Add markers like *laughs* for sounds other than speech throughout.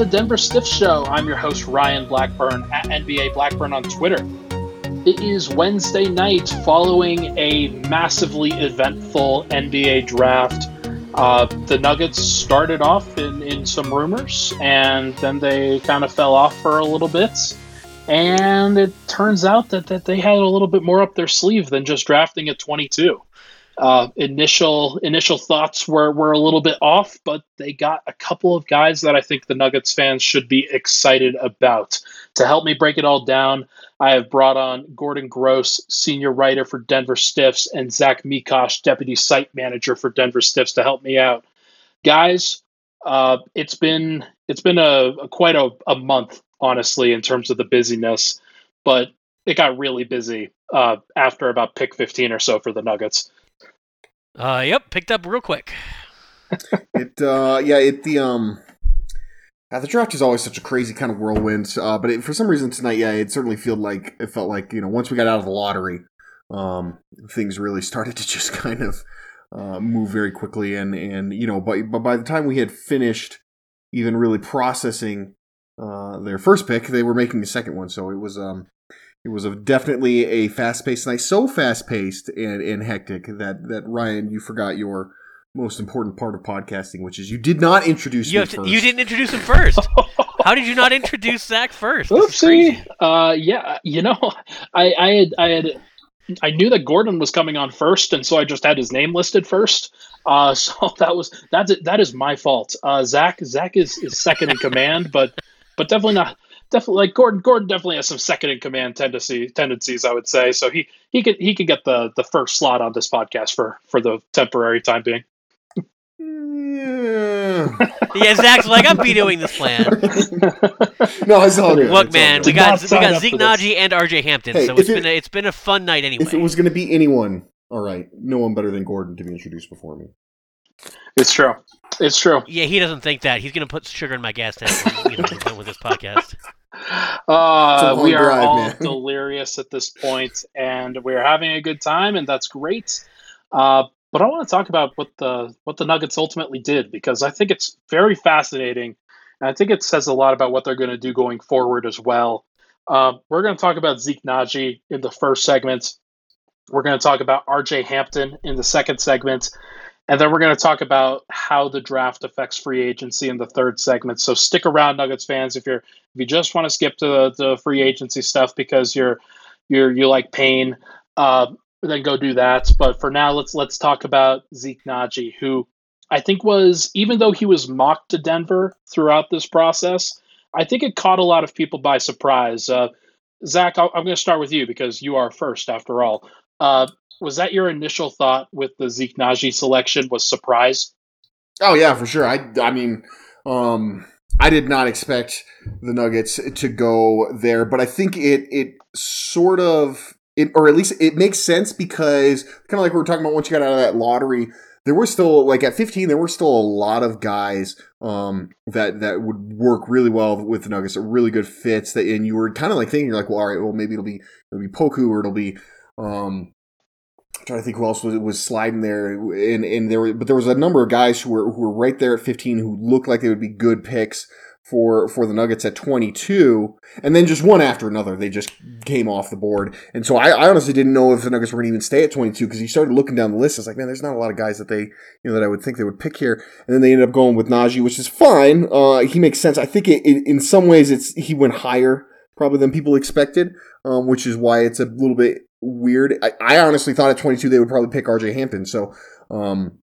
The Denver Stiff Show. I'm your host, Ryan Blackburn, at NBA Blackburn on Twitter. It is Wednesday night following a massively eventful NBA draft. Uh, the Nuggets started off in, in some rumors, and then they kind of fell off for a little bit. And it turns out that, that they had a little bit more up their sleeve than just drafting at 22 uh, initial initial thoughts were, were a little bit off, but they got a couple of guys that I think the Nuggets fans should be excited about. To help me break it all down, I have brought on Gordon Gross, senior writer for Denver Stiffs, and Zach Mikosh, deputy site manager for Denver Stiffs, to help me out. Guys, uh, it's been it's been a, a quite a, a month, honestly, in terms of the busyness, but it got really busy uh, after about pick 15 or so for the Nuggets. Uh, yep, picked up real quick. it uh yeah it the um uh, the draft is always such a crazy kind of whirlwind uh but it, for some reason tonight yeah it certainly felt like it felt like you know once we got out of the lottery um things really started to *laughs* just kind of uh move very quickly and and you know but, but by the time we had finished even really processing uh their first pick they were making the second one so it was um it was a, definitely a fast-paced night so fast-paced and, and hectic that that ryan you forgot your most important part of podcasting, which is you did not introduce You, me to, first. you didn't introduce him first. *laughs* How did you not introduce Zach first? Oopsie. Uh, yeah, you know, *laughs* I, I had, I had, I knew that Gordon was coming on first, and so I just had his name listed first. Uh, *laughs* so that was that's it. That is my fault. Uh, Zach, Zach is, is second in command, but but definitely not. Definitely, like Gordon. Gordon definitely has some second in command tendency tendencies, I would say. So he he could he could get the the first slot on this podcast for for the temporary time being. Yeah. Yeah, Zach's like, I'm vetoing this plan. *laughs* no, it's all good. Look, It's man, good. we got we got Zeke. Nnaji and RJ Hampton, Hey, so if it's it- been a, it's been a fun night anyway. If it was going to be anyone, all right, no one better than Gordon to be introduced before me. It's true. It's true. yeah, he doesn't think that. He's gonna put sugar in my gas tank. when, you know, with this podcast. *laughs* Uh, we are drive, all man. *laughs* delirious at this point, and we're having a good time, and that's great. Uh, but I want to talk about what the what the Nuggets ultimately did because I think it's very fascinating, and I think it says a lot about what they're going to do going forward as well. Uh, we're going to talk about Zeke Nnaji in the first segment. We're going to talk about RJ Hampton in the second segment. And then we're going to talk about how the draft affects free agency in the third segment. So stick around, Nuggets fans, if you're if you just want to skip to the, the free agency stuff because you're you're you like pain, uh, then go do that. But for now, let's let's talk about Zeke Nnaji, who I think was even though he was mocked to Denver throughout this process, I think it caught a lot of people by surprise. Uh, Zach, I'll, I'm going to start with you because you are first after all. Uh, was that your initial thought with the Zeke Nnaji selection? Was surprise? Oh yeah, for sure. I I mean, um, I did not expect the Nuggets to go there, but I think it it sort of it or at least it makes sense because kind of like we were talking about once you got out of that lottery, there were still like at 15 there were still a lot of guys um that that would work really well with the Nuggets, really good fits that and you were kind of like thinking you're like, well, all right, well maybe it'll be it'll be Poku or it'll be um I'm trying to think who else was, was sliding there, and and there were, but there was a number of guys who were who were right there at 15 who looked like they would be good picks for for the Nuggets at 22, and then just one after another they just came off the board, and so I, I honestly didn't know if the Nuggets were going to even stay at 22 because you started looking down the list, I was like, man, there's not a lot of guys that they you know that I would think they would pick here, and then they ended up going with Nnaji, which is fine. Uh, he makes sense. I think it, it, in some ways it's he went higher probably than people expected, um, which is why it's a little bit weird. I, I honestly thought at 22 they would probably pick RJ Hampton. So, um,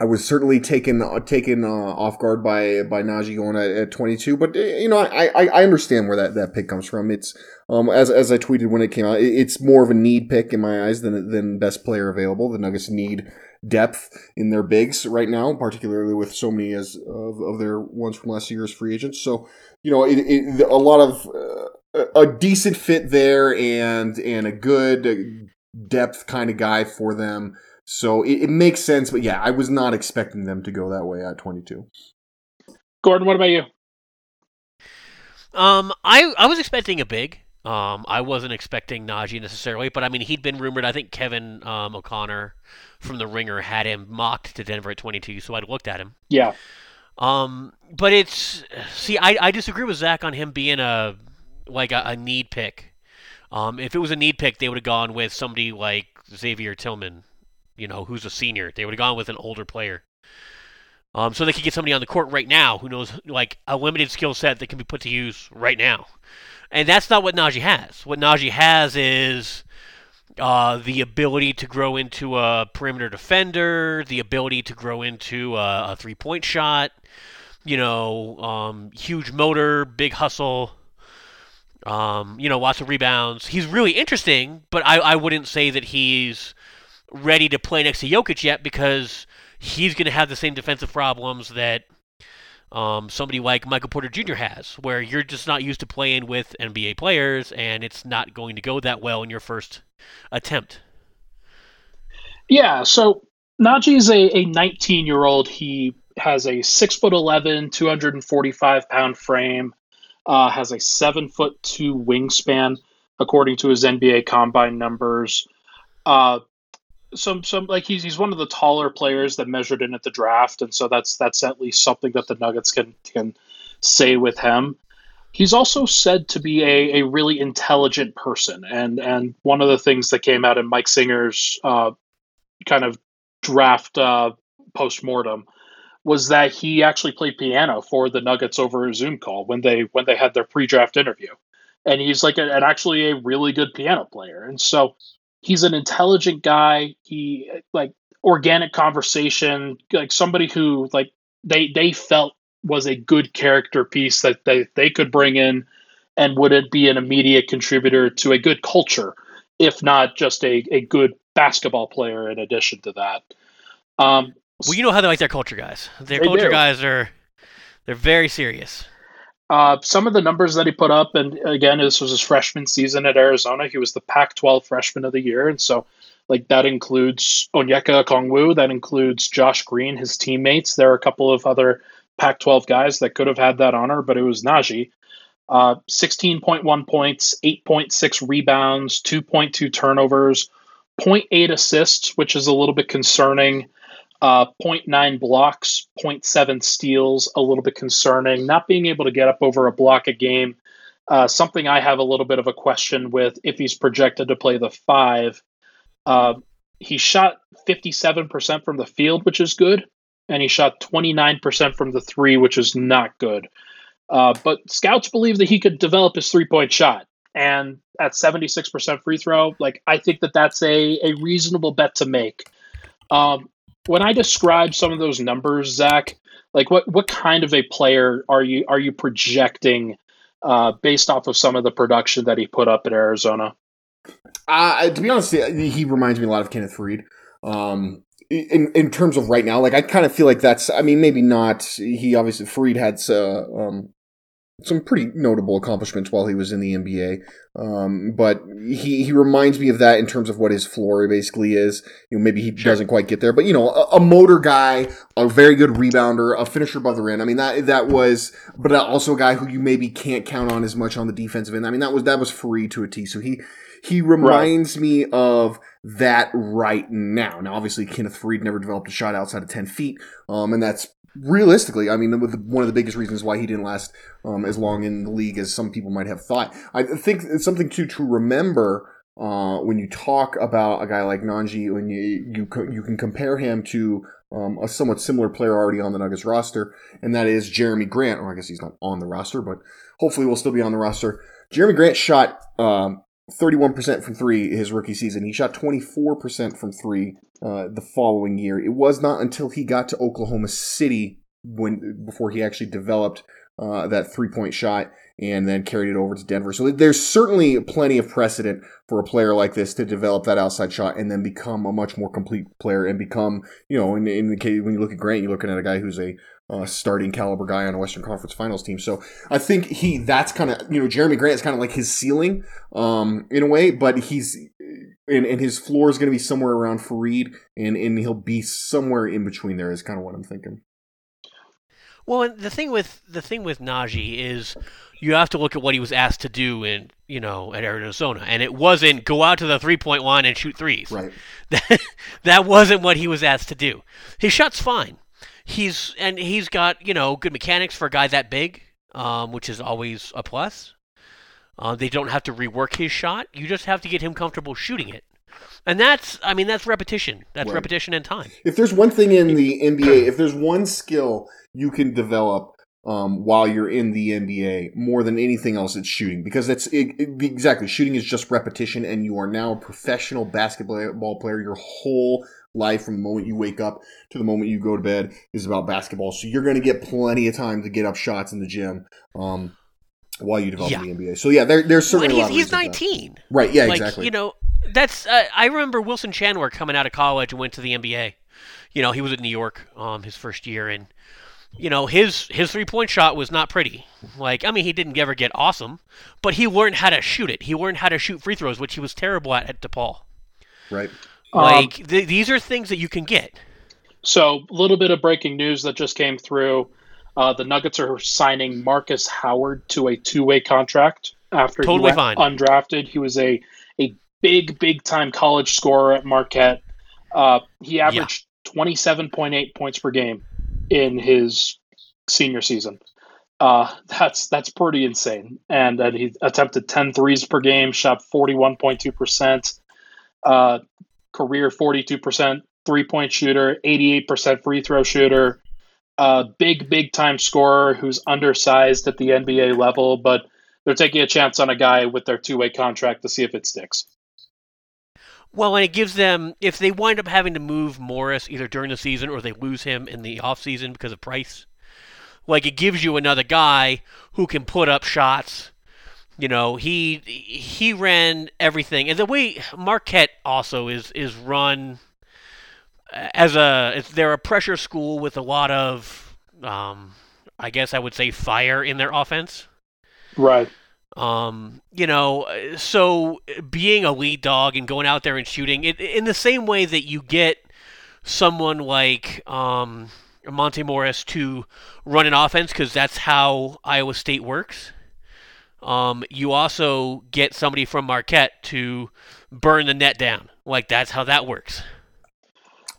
I was certainly taken uh, taken uh, off guard by by Nnaji going at, at 22, but uh, you know I, I, I understand where that, that pick comes from. It's um as as I tweeted when it came out, it's more of a need pick in my eyes than than best player available. The Nuggets need depth in their bigs right now, particularly with so many as of, of their ones from last year's free agents. So you know it, it, a lot of uh, a decent fit there and and a good depth kind of guy for them. So it, it, makes sense, but yeah, I was not expecting them to go that way at 22. Gordon, what about you? Um, I I was expecting a big. Um, I wasn't expecting Nnaji necessarily, but I mean he'd been rumored. I think Kevin um, O'Connor from the Ringer had him mocked to Denver at 22, so I'd looked at him. Yeah. Um, but it's see, I I disagree with Zach on him being a like a, a need pick. Um, if it was a need pick, they would have gone with somebody like Xavier Tillman you know, who's a senior. They would have gone with an older player. Um, so they could get somebody on the court right now who knows, like, a limited skill set that can be put to use right now. And that's not what Nnaji has. What Nnaji has is uh, the ability to grow into a perimeter defender, the ability to grow into a, a three point shot, you know, um, huge motor, big hustle. Um, you know, lots of rebounds. He's really interesting, but I, I wouldn't say that he's ready to play next to Jokic yet because he's going to have the same defensive problems that um, somebody like Michael Porter Jr. has, where you're just not used to playing with NBA players, and it's not going to go that well in your first attempt. Yeah, so Nnaji is a, a 19 year old. He has a six foot 11, 245 pound frame, uh, has a seven foot two wingspan, according to his NBA combine numbers. Uh, some some like he's he's one of the taller players that measured in at the draft, and so that's that's at least something that the Nuggets can can say with him. He's also said to be a, a really intelligent person, and and one of the things that came out in Mike Singer's uh, kind of draft uh, post mortem was that he actually played piano for the Nuggets over a Zoom call when they when they had their pre draft interview, and he's like a, and actually a really good piano player, and so he's an intelligent guy. He like organic conversation, like somebody who like they they felt was a good character piece that they, they could bring in and would it be an immediate contributor to a good culture, if not just a, a good basketball player in addition to that. Um, well, you know how they like their culture guys. Their culture do. guys are they're very serious. Uh, some of the numbers that he put up, and again, this was his freshman season at Arizona. He was the Pac-12 Freshman of the Year, and so like that includes Onyeka Okongwu, that includes Josh Green, his teammates. There are a couple of other Pac-12 guys that could have had that honor, but it was Nnaji. Uh, 16.1 points, 8.6 rebounds, 2.2 turnovers, 0.8 assists, which is a little bit concerning uh, 0.9 blocks, 0.7 steals, a little bit concerning. Not being able to get up over a block a game, uh, something I have a little bit of a question with if he's projected to play the five. Uh, he shot 57% from the field, which is good, and he shot 29% from the three, which is not good. Uh, but scouts believe that he could develop his three point shot. And at 76% free throw, like I think that that's a, a reasonable bet to make. Um, when I describe some of those numbers, Zach, like what what kind of a player are you are you projecting uh, based off of some of the production that he put up at Arizona? Uh, to be honest, he reminds me a lot of Kenneth Faried. Um, in in terms of right now, like I kind of feel like that's. I mean, maybe not. He obviously Faried had uh, um, some pretty notable accomplishments while he was in the NBA. Um, but he, he reminds me of that in terms of what his floor basically is. You know, maybe he sure. doesn't quite get there, but you know, a, a, motor guy, a very good rebounder, a finisher above the rim. I mean, that, that was, but also a guy who you maybe can't count on as much on the defensive end. I mean, that was, that was Faried to a T. So he, he reminds right. me of that right now. Now, obviously, Kenneth Faried never developed a shot outside of 10 feet. Um, and that's realistically, I mean, one of the biggest reasons why he didn't last um, as long in the league as some people might have thought. I think it's something to to remember uh, when you talk about a guy like Nnaji, when you you you can compare him to um, a somewhat similar player already on the Nuggets roster, and that is Jerami Grant. Or I guess he's not on the roster, but hopefully will still be on the roster. Jerami Grant shot um, 31% from three his rookie season. He shot 24% from three uh, the following year. It was not until he got to Oklahoma City when before he actually developed uh, that three point shot and then carried it over to Denver. So there's certainly plenty of precedent for a player like this to develop that outside shot and then become a much more complete player and become, you know, in, in the case when you look at Grant, you're looking at a guy who's a uh, starting caliber guy on a Western Conference Finals team. So I think he that's kind of you know Jerami Grant is kind of like his ceiling um, in a way, but he's and, and his floor is going to be somewhere around Faried, and and he'll be somewhere in between there is kind of what I'm thinking. Well, and the thing with the thing with Nnaji is you have to look at what he was asked to do in you know at Arizona, and it wasn't go out to the three point line and shoot threes. Right. *laughs* That that wasn't what he was asked to do. His shot's fine. He's and he's got you know good mechanics for a guy that big, um, which is always a plus. Uh, they don't have to rework his shot. You just have to get him comfortable shooting it. And that's, I mean, that's repetition. That's Right. repetition and time. If there's one thing in the *clears throat* NBA, if there's one skill you can develop um, while you're in the NBA more than anything else, it's shooting because that's it, it- exactly shooting is just repetition, and you are now a professional basketball player. Your whole life, from the moment you wake up to the moment you go to bed, is about basketball. So you're going to get plenty of time to get up shots in the gym. Um, while you develop Yeah. in the NBA, so yeah, there, there's Well, certainly a he's, lot of he's reasons for that. 19. right? Yeah, like, exactly. you know, that's, uh, I remember Wilson Chandler coming out of college and went to the NBA. You know, he was at New York um, his first year, and, you know, his, his three point shot was not pretty. Like, I mean, he didn't ever get awesome, but he learned how to shoot it. He learned how to shoot free throws, which he was terrible at at DePaul. right. Um, Like, th- these are things that you can get. So, a little bit of breaking news that just came through. Uh, the Nuggets are signing Marcus Howard to a two-way contract after Totally he went fine. undrafted. He was a a big, big time college scorer at Marquette. Uh, he averaged twenty-seven point eight points per game in his senior season. Uh, that's that's pretty insane. And he attempted 10 threes per game, shot forty-one point two percent. Uh, career forty-two percent three-point shooter, eighty-eight percent free throw shooter. Uh, big, big time scorer who's undersized at the NBA level, but they're taking a chance on a guy with their two-way contract to see if it sticks. Well, and it gives them if they wind up having to move Morris either during the season or they lose him in the offseason because of price. Like it gives you another guy who can put up shots. You know, he he ran everything. And the way Marquette also is is run as a it's, they're a pressure school with a lot of um I guess I would say fire in their offense. Right. Um, you know, uh, so being a lead dog and going out there and shooting it in the same way that you get someone like um, Monte Morris to run an offense because that's how Iowa State works. Um, you also get somebody from Marquette to burn the net down. Like that's how that works.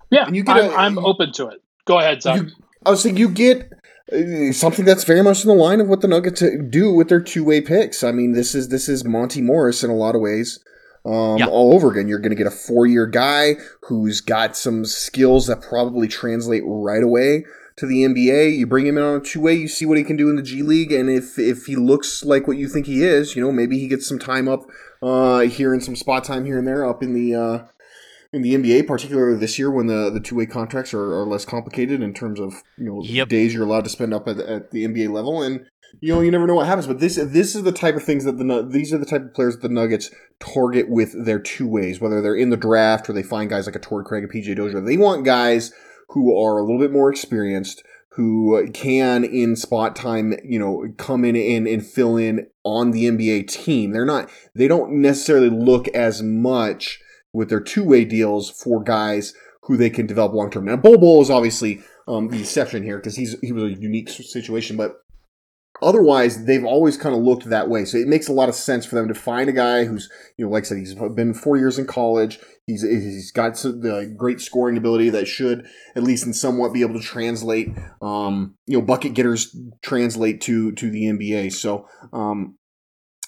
Yeah, And you get I'm, a- I'm open to it. Go ahead, Zach. You, I was saying you get uh, something that's very much in the line of what the Nuggets do with their two way picks. I mean, this is this is Monte Morris in a lot of ways. Um, Yeah. All over again, you're going to get a four year guy who's got some skills that probably translate right away to the NBA. You bring him in on a two way, you see what he can do in the G League, and if if he looks like what you think he is, you know, maybe he gets some time up uh, here and some spot time here and there up in the uh, in the NBA, particularly this year when the, the two way contracts are, are less complicated in terms of you know Yep. days you're allowed to spend up at, at the NBA level, and you know you never know what happens. But this this is the type of things that the these are the type of players that the Nuggets target with their two ways, whether they're in the draft or they find guys like a Torrey Craig, a PJ Dozier. They want guys who are a little bit more experienced. Who can in spot time, you know, come in and, and fill in on the NBA team? They're not. They don't necessarily look as much with their two way deals for guys who they can develop long term. Now, Bol Bol is obviously um, the exception here because he's he was a unique situation, but otherwise they've always kind of looked that way. So it makes a lot of sense for them to find a guy who's you know like I said he's been four years in college. He's he's got some, the great scoring ability that should at least in somewhat be able to translate um, you know bucket getters translate to to the NBA. So um,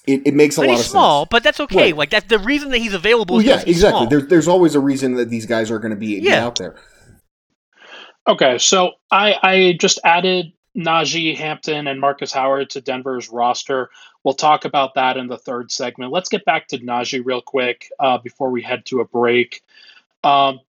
it, it makes a But lot he's of small, sense. but that's okay. Right. Like that's the reason that he's available. Well, is yeah, 'cause he's exactly. small. There's there's always a reason that these guys are going to be, be Yeah. out there. Okay, so I, I just added Nnaji Hampton and Marcus Howard to Denver's roster. We'll talk about that in the third segment. Let's get back to Nnaji real quick uh, before we head to a break. Um,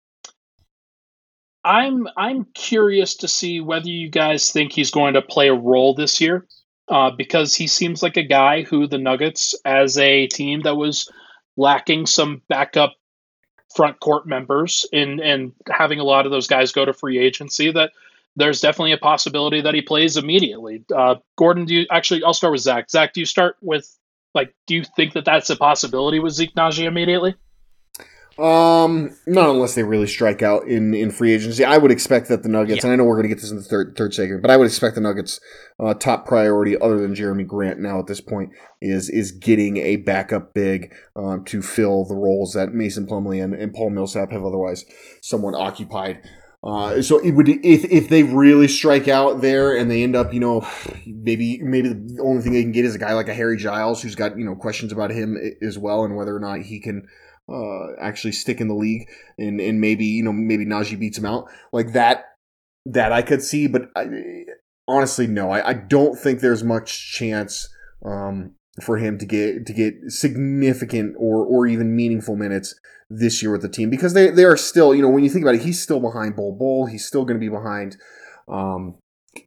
I'm I'm curious to see whether you guys think he's going to play a role this year, uh, because he seems like a guy who the Nuggets, as a team that was lacking some backup front court members in and having a lot of those guys go to free agency, that there's definitely a possibility that he plays immediately. Uh, Gordon, do you actually? I'll start with Zach. Zach, do you start with like? Do you think that that's a possibility with Zeke Nnaji immediately? Um, not unless they really strike out in, in free agency. I would expect that the Nuggets, Yeah. and I know we're going to get this in the third third segment, but I would expect the Nuggets' uh, top priority, other than Jerami Grant now at this point, is is getting a backup big um, to fill the roles that Mason Plumlee and, and Paul Millsap have otherwise somewhat occupied. Uh, so it would if if they really strike out there and they end up, you know, maybe maybe the only thing they can get is a guy like a Harry Giles who's got you know questions about him as well and whether or not he can uh, actually stick in the league and and maybe you know maybe Nnaji beats him out. Like that that I could see, but I, honestly no, I, I don't think there's much chance um, for him to get to get significant or or even meaningful minutes this year with the team because they they are still you know when you think about it he's still behind Bol Bol he's still going to be behind um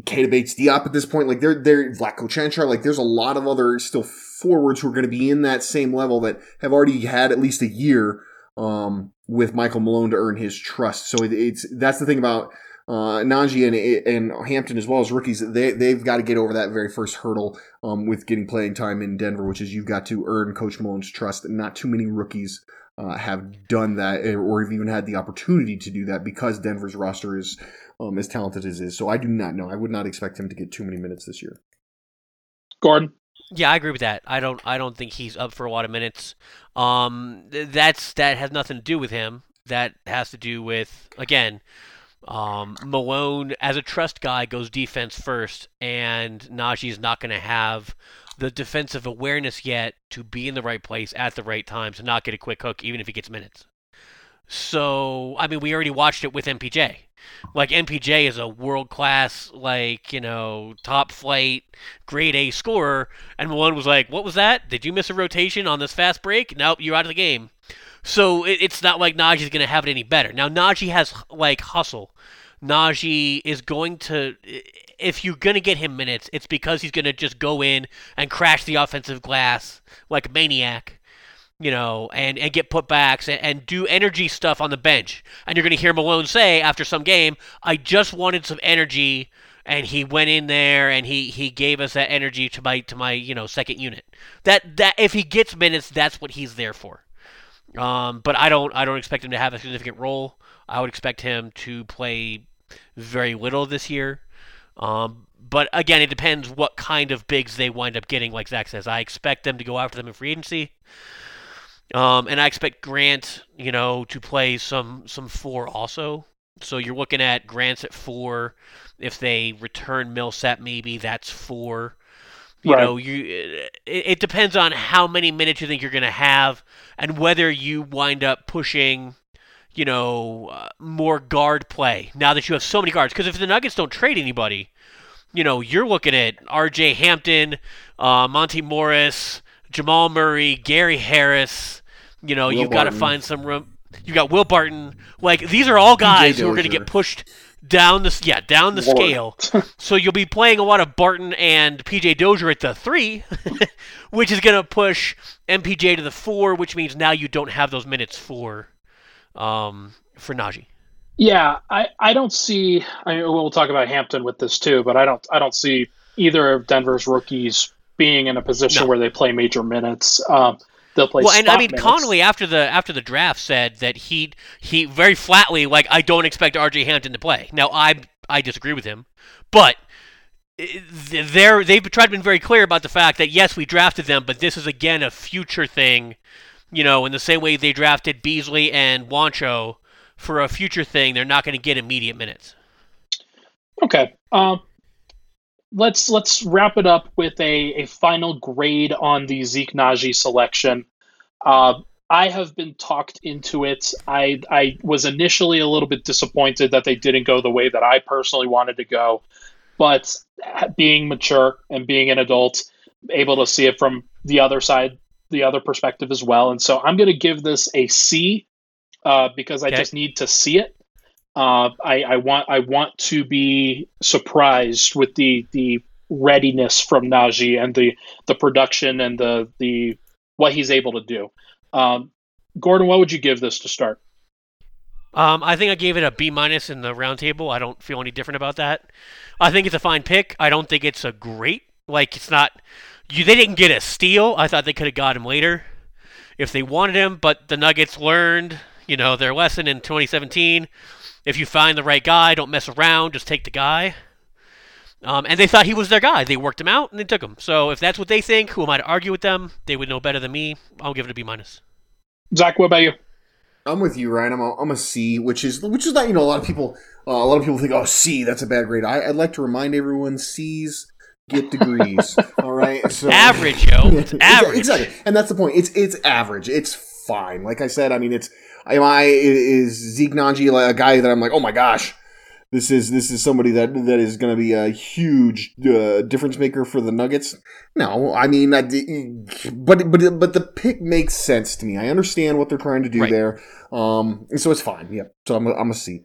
Keita Bates-Diop at this point. Like they're they're Vlatko Cancar like there's a lot of other still forwards who are going to be in that same level that have already had at least a year um with Michael Malone to earn his trust. So it, it's that's the thing about uh, Nnaji and, and Hampton as well as rookies, they, they've got to get over that very first hurdle um, with getting playing time in Denver, which is you've got to earn Coach Malone's trust. And not too many rookies uh, have done that or have even had the opportunity to do that because Denver's roster is um, as talented as it is. So I do not know. I would not expect him to get too many minutes this year. Gordon. Yeah, I agree with that. I don't. I don't think he's up for a lot of minutes. Um, th- that's that has nothing to do with him. That has to do with again, um, Malone as a trust guy goes defense first, and Nnaji's not going to have the defensive awareness yet to be in the right place at the right time to not get a quick hook, even if he gets minutes. So, I mean, we already watched it with MPJ. Like MPJ is a world class, like you know, top flight, grade A scorer, and Malone was like, "What was that? Did you miss a rotation on this fast break? Nope, you're out of the game." So it, it's not like Nnaji's going to have it any better. Now Nnaji has like hustle. Nnaji is going to, if you're going to get him minutes, it's because he's going to just go in and crash the offensive glass like a maniac you know, and, and get putbacks and, and do energy stuff on the bench. And you're going to hear Malone say after some game, I just wanted some energy. And he went in there and he, he gave us that energy to my to my you know second unit. That that if he gets minutes, that's what he's there for. Um, but I don't I don't expect him to have a significant role. I would expect him to play very little this year. Um, but again, it depends what kind of bigs they wind up getting. Like Zach says, I expect them to go after them in free agency. Um, and I expect Grant, you know, to play some some four also. So you're looking at Grant's at four. If they return Millsap, maybe that's four. You Right. know, you it, it depends on how many minutes you think you're going to have, and whether you wind up pushing, you know, uh, more guard play now that you have so many guards. Because if the Nuggets don't trade anybody, you know, you're looking at R.J. Hampton, uh, Monte Morris, Jamal Murray, Gary Harris. You know, Will you've got to find some room. You got Will Barton. Like these are all guys who are going to get pushed down the yeah down the Lord. scale. so you'll be playing a lot of Barton and PJ Dozier at the three, *laughs* which is going to push MPJ to the four, which means now you don't have those minutes for um, for Nnaji. Yeah, I, I don't see. I mean, we'll talk about Hampton with this too, but I don't I don't see either of Denver's rookies being in a position No. where they play major minutes. Um, they'll play. well, and I mean, minutes. Connolly after the after the draft said that he he very flatly like I don't expect R.J. Hampton to play. Now I I disagree with him, but eh, they're they've tried to be very clear about the fact that yes we drafted them, but this is again a future thing. You know, in the same way they drafted Beasley and Juancho for a future thing, they're not going to get immediate minutes. Okay. Um, let's let's wrap it up with a, a final grade on the Zeke Nnaji selection. Uh, I have been talked into it. I I was initially a little bit disappointed that they didn't go the way that I personally wanted to go, but being mature and being an adult, able to see it from the other side, the other perspective as well. And so I'm going to give this a C uh, because I just need to see it. Uh, I, I want I want to be surprised with the the readiness from Nnaji and the the production and the the what he's able to do. Um, Gordon, what would you give this to start? Um, I think I gave it a B minus in the roundtable. I don't feel any different about that. I think it's a fine pick. I don't think it's a great like it's not. You they didn't get a steal. I thought they could have got him later if they wanted him, but the Nuggets learned you know their lesson in 2017. If you find the right guy, don't mess around. Just take the guy. Um, and they thought he was their guy. They worked him out and they took him. So if that's what they think, who am I to argue with them? They would know better than me. I'll give it a B minus. Zach, what about you? I'm with you, Ryan. I'm a, I'm a C, which is which is not you know a lot of people uh, a lot of people think oh C that's a bad grade. I, I'd like to remind everyone C's get degrees. *laughs* all right, so Average, yo. *laughs* It's average. exactly, and that's the point. It's it's average. It's fine. Like I said, I mean, it's am I is Zeke Nnaji a guy that I'm like oh my gosh. This is this is somebody that that is going to be a huge uh, difference maker for the Nuggets. No, I mean, I, but but but the pick makes sense to me. I understand what they're trying to do Right. there, um, and so it's fine. Yeah, so I'm a, I'm a C.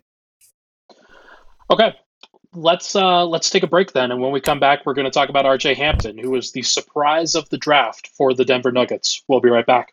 Okay. Let's uh let's take a break then and when we come back we're going to talk about RJ Hampton who was the surprise of the draft for the Denver Nuggets. We'll be right back.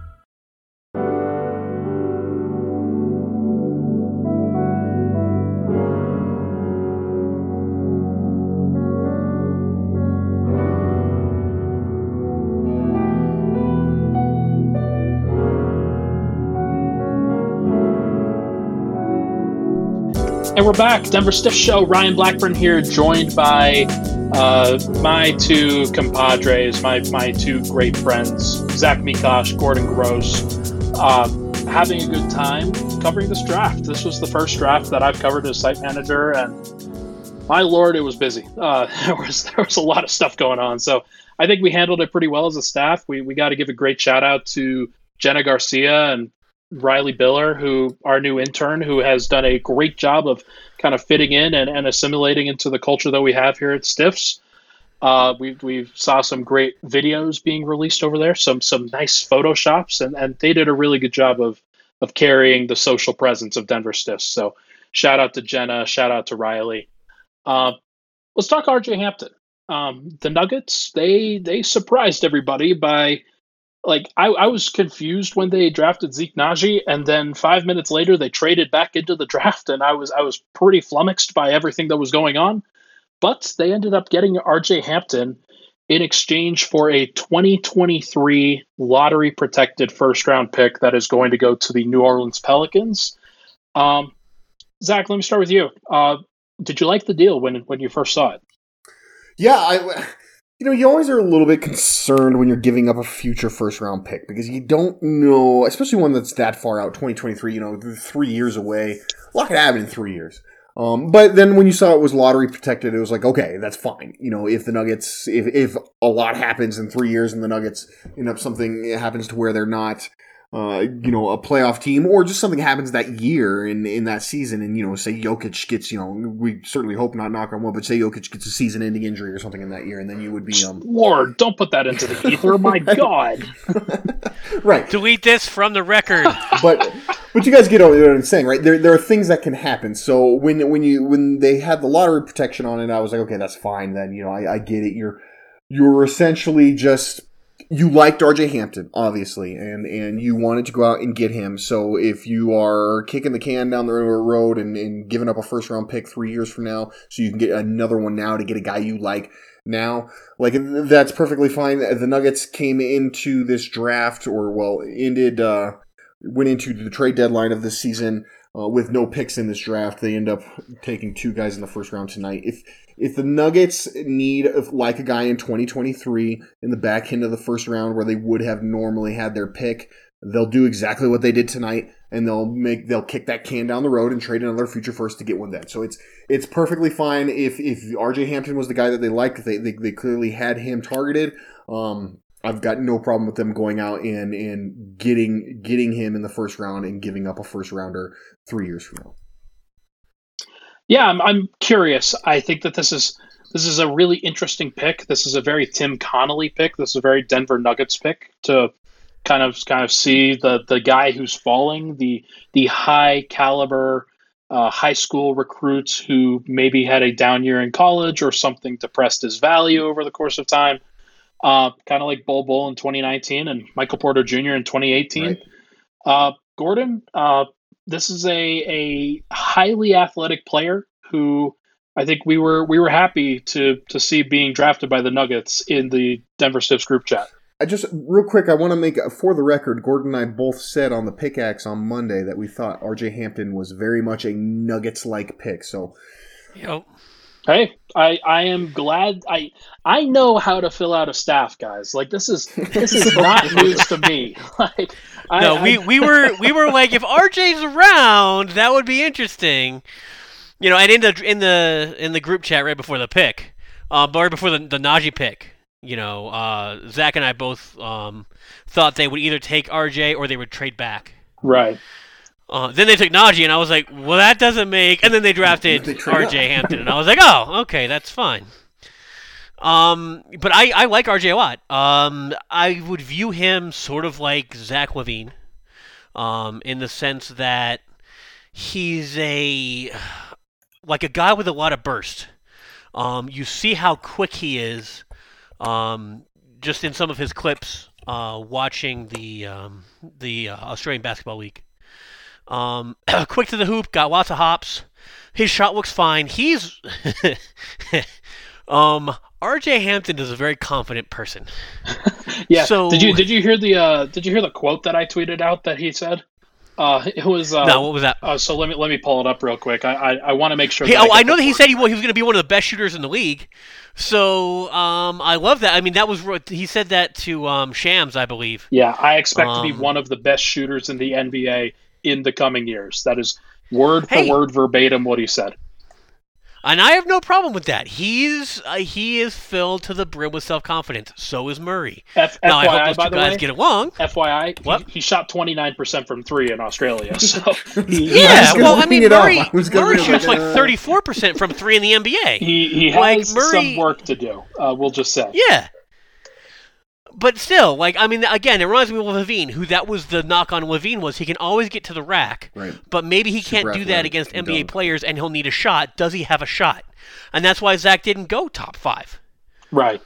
And we're back. Denver Stiff Show. Ryan Blackburn here, joined by uh, my two compadres, my my two great friends, Zach Mikosh, Gordon Gross. Uh, having a good time covering this draft. This was the first draft that I've covered as site manager, and my lord, it was busy. Uh, *laughs* there was there was a lot of stuff going on. So I think we handled it pretty well as a staff. We we got to give a great shout out to Jenna Garcia and Riley Biller, who our new intern, who has done a great job of kind of fitting in and, and assimilating into the culture that we have here at Stiffs. Uh, we we saw some great videos being released over there, some some nice photoshops, and, and they did a really good job of of carrying the social presence of Denver Stiffs. So shout out to Jenna, shout out to Riley. Uh, let's talk RJ Hampton. Um, the Nuggets they they surprised everybody by like I, I was confused when they drafted Zeke Nnaji, and then five minutes later they traded back into the draft, and I was I was pretty flummoxed by everything that was going on. But they ended up getting RJ Hampton in exchange for a 2023 lottery protected first round pick that is going to go to the New Orleans Pelicans. Um, Zach, let me start with you. Uh, did you like the deal when when you first saw it? Yeah, I. You know, you always are a little bit concerned when you're giving up a future first round pick because you don't know, especially one that's that far out, 2023, you know, three years away. A lot could happen in three years. Um, but then when you saw it was lottery protected, it was like, okay, that's fine. You know, if the Nuggets, if, if a lot happens in three years and the Nuggets end up something happens to where they're not, uh, you know, a playoff team, or just something happens that year in in that season, and you know, say Jokic gets, you know, we certainly hope not knock on wood, but say Jokic gets a season-ending injury or something in that year, and then you would be, um, Lord, don't put that into the ether. My *laughs* God. *laughs* right. Delete this from the record. *laughs* but but you guys get what I'm saying, right? There there are things that can happen. So when when you when they had the lottery protection on it, I was like, okay, that's fine. Then you know, I, I get it. You're you're essentially just you liked RJ Hampton, obviously, and and you wanted to go out and get him. So if you are kicking the can down the road and, and giving up a first round pick three years from now, so you can get another one now to get a guy you like now, like that's perfectly fine. The Nuggets came into this draft, or well, ended uh, went into the trade deadline of this season uh, with no picks in this draft. They end up taking two guys in the first round tonight. If if the Nuggets need like a guy in 2023 in the back end of the first round where they would have normally had their pick, they'll do exactly what they did tonight and they'll make they'll kick that can down the road and trade another future first to get one then. So it's it's perfectly fine if if RJ Hampton was the guy that they liked, they they, they clearly had him targeted. Um, I've got no problem with them going out and and getting getting him in the first round and giving up a first rounder three years from now. Yeah, I'm, I'm curious. I think that this is this is a really interesting pick. This is a very Tim Connolly pick. This is a very Denver Nuggets pick to kind of kind of see the the guy who's falling, the the high caliber uh, high school recruits who maybe had a down year in college or something depressed his value over the course of time. Uh, kind of like Bol Bol in 2019 and Michael Porter Jr. in 2018. Right. Uh, Gordon, uh, this is a a highly athletic player who I think we were we were happy to to see being drafted by the Nuggets in the Denver Stiffs group chat. I just real quick, I want to make for the record. Gordon and I both said on the pickaxe on Monday that we thought R.J. Hampton was very much a Nuggets like pick. So, yep. Hey, I I am glad I I know how to fill out a staff, guys. Like this is this is *laughs* not news to me. *laughs* Like no, we, I, we were we were like if RJ's around, that would be interesting. You know, and in the in the in the group chat right before the pick, uh, right before the the Nnaji pick, you know, uh, Zach and I both um, thought they would either take RJ or they would trade back. Right. Uh, then they took Nnaji, and I was like, well, that doesn't make. And then they drafted RJ Hampton, and I was like, oh, okay, that's fine. Um, but I, I like RJ a lot. Um, I would view him sort of like Zach LaVine, um, in the sense that he's a like a guy with a lot of burst. Um, you see how quick he is, um, just in some of his clips, uh, watching the um, the uh, Australian Basketball League. Um, *clears throat* quick to the hoop, got lots of hops. His shot looks fine. He's *laughs* um, RJ Hampton is a very confident person. *laughs* yeah. So did you did you hear the uh, did you hear the quote that I tweeted out that he said? Uh, it was uh, no. What was that? Uh, so let me let me pull it up real quick. I I, I want to make sure. Hey, oh, I, I know that he said he, he was going to be one of the best shooters in the league. So um, I love that. I mean, that was he said that to um, Shams, I believe. Yeah, I expect um, to be one of the best shooters in the NBA in the coming years. That is word for hey, word verbatim what he said. And I have no problem with that. He's uh, he is filled to the brim with self confidence. So is Murray. F- now FYI, I hope those by two guys way, get along. FYI, What? He, he shot twenty nine percent from three in Australia. So *laughs* Yeah, well, I mean, it up. Murray, I Murray shoots like, like uh, thirty four percent from three in the NBA. he he has Like, Murray- some work to do. Uh, we'll just say. Yeah. But still, like I mean, again, it reminds me of LaVine, who that was the knock on LaVine was he can always get to the rack, Right. but maybe he can't do that against NBA dunk. players, and he'll need a shot. Does he have a shot? And that's why Zach didn't go top five. Right.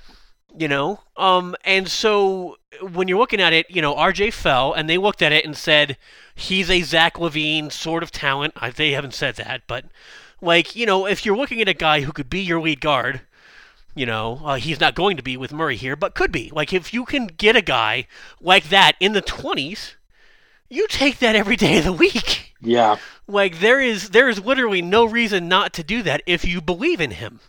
you know um and so when you're looking at it you know rj fell and they looked at it and said he's a zach LaVine sort of talent I, they haven't said that but like you know if you're looking at a guy who could be your lead guard you know uh, he's not going to be with murray here but could be like if you can get a guy like that in the 20s you take that every day of the week Yeah. like there is there is literally no reason not to do that if you believe in him.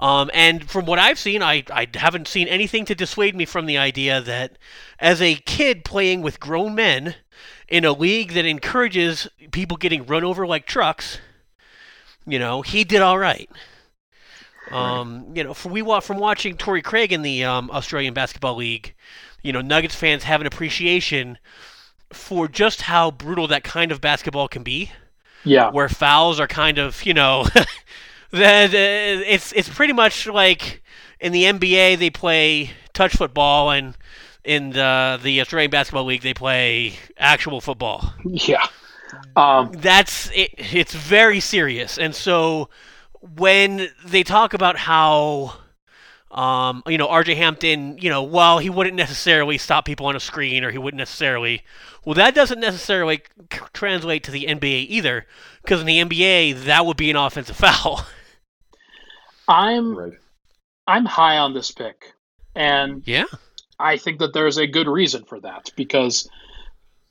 Um, and from what I've seen, I, I haven't seen anything to dissuade me from the idea that as a kid playing with grown men in a league that encourages people getting run over like trucks, you know, he did all right. Um, you know, from we wa- from watching Torrey Craig in the um, Australian Basketball League, you know, Nuggets fans have an appreciation for just how brutal that kind of basketball can be Yeah. where fouls are kind of you know *laughs* that it's it's pretty much like in the NBA they play touch football and in the the Australian Basketball League they play actual football. Yeah. Um, That's it, it's very serious. And so when they talk about how Um, you know, RJ Hampton, you know, while he wouldn't necessarily stop people on a screen or he wouldn't necessarily, well, that doesn't necessarily c- translate to the NBA either, because in the NBA, that would be an offensive *laughs* foul. I'm Right. I'm high on this pick, and yeah. I think that there's a good reason for that because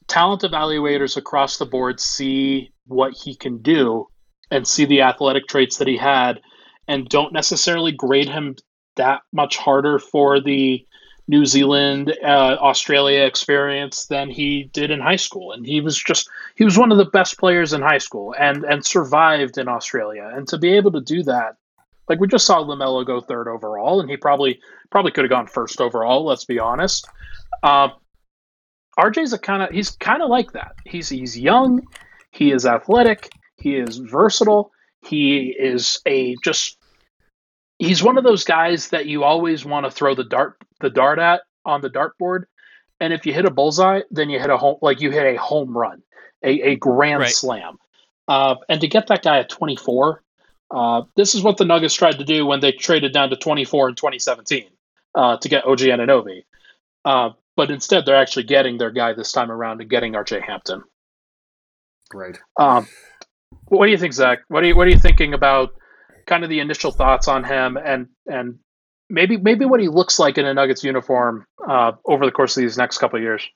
talent evaluators across the board see what he can do and see the athletic traits that he had and don't necessarily grade him that much harder for the New Zealand, uh, Australia experience than he did in high school. And he was just he was one of the best players in high school and and survived in Australia. And to be able to do that, like we just saw LaMelo go third overall, and he probably probably could have gone first overall. Let's be honest. Uh, RJ's a kind of he's kind of like that. He's he's young, he is athletic, he is versatile, he is a just he's one of those guys that you always want to throw the dart the dart at on the dartboard. And if you hit a bullseye, then you hit a home like you hit a home run, a, a grand Right. slam. Uh, and to get that guy at 24, uh, this is what the Nuggets tried to do when they traded down to 24 in 2017 uh, to get OG Anunoby. Uh, but instead, they're actually getting their guy this time around and getting RJ Hampton. Right. Um, what do you think, Zach? What are you What are you thinking about? Kind of the initial thoughts on him, and and maybe maybe what he looks like in a Nuggets uniform uh, over the course of these next couple of years.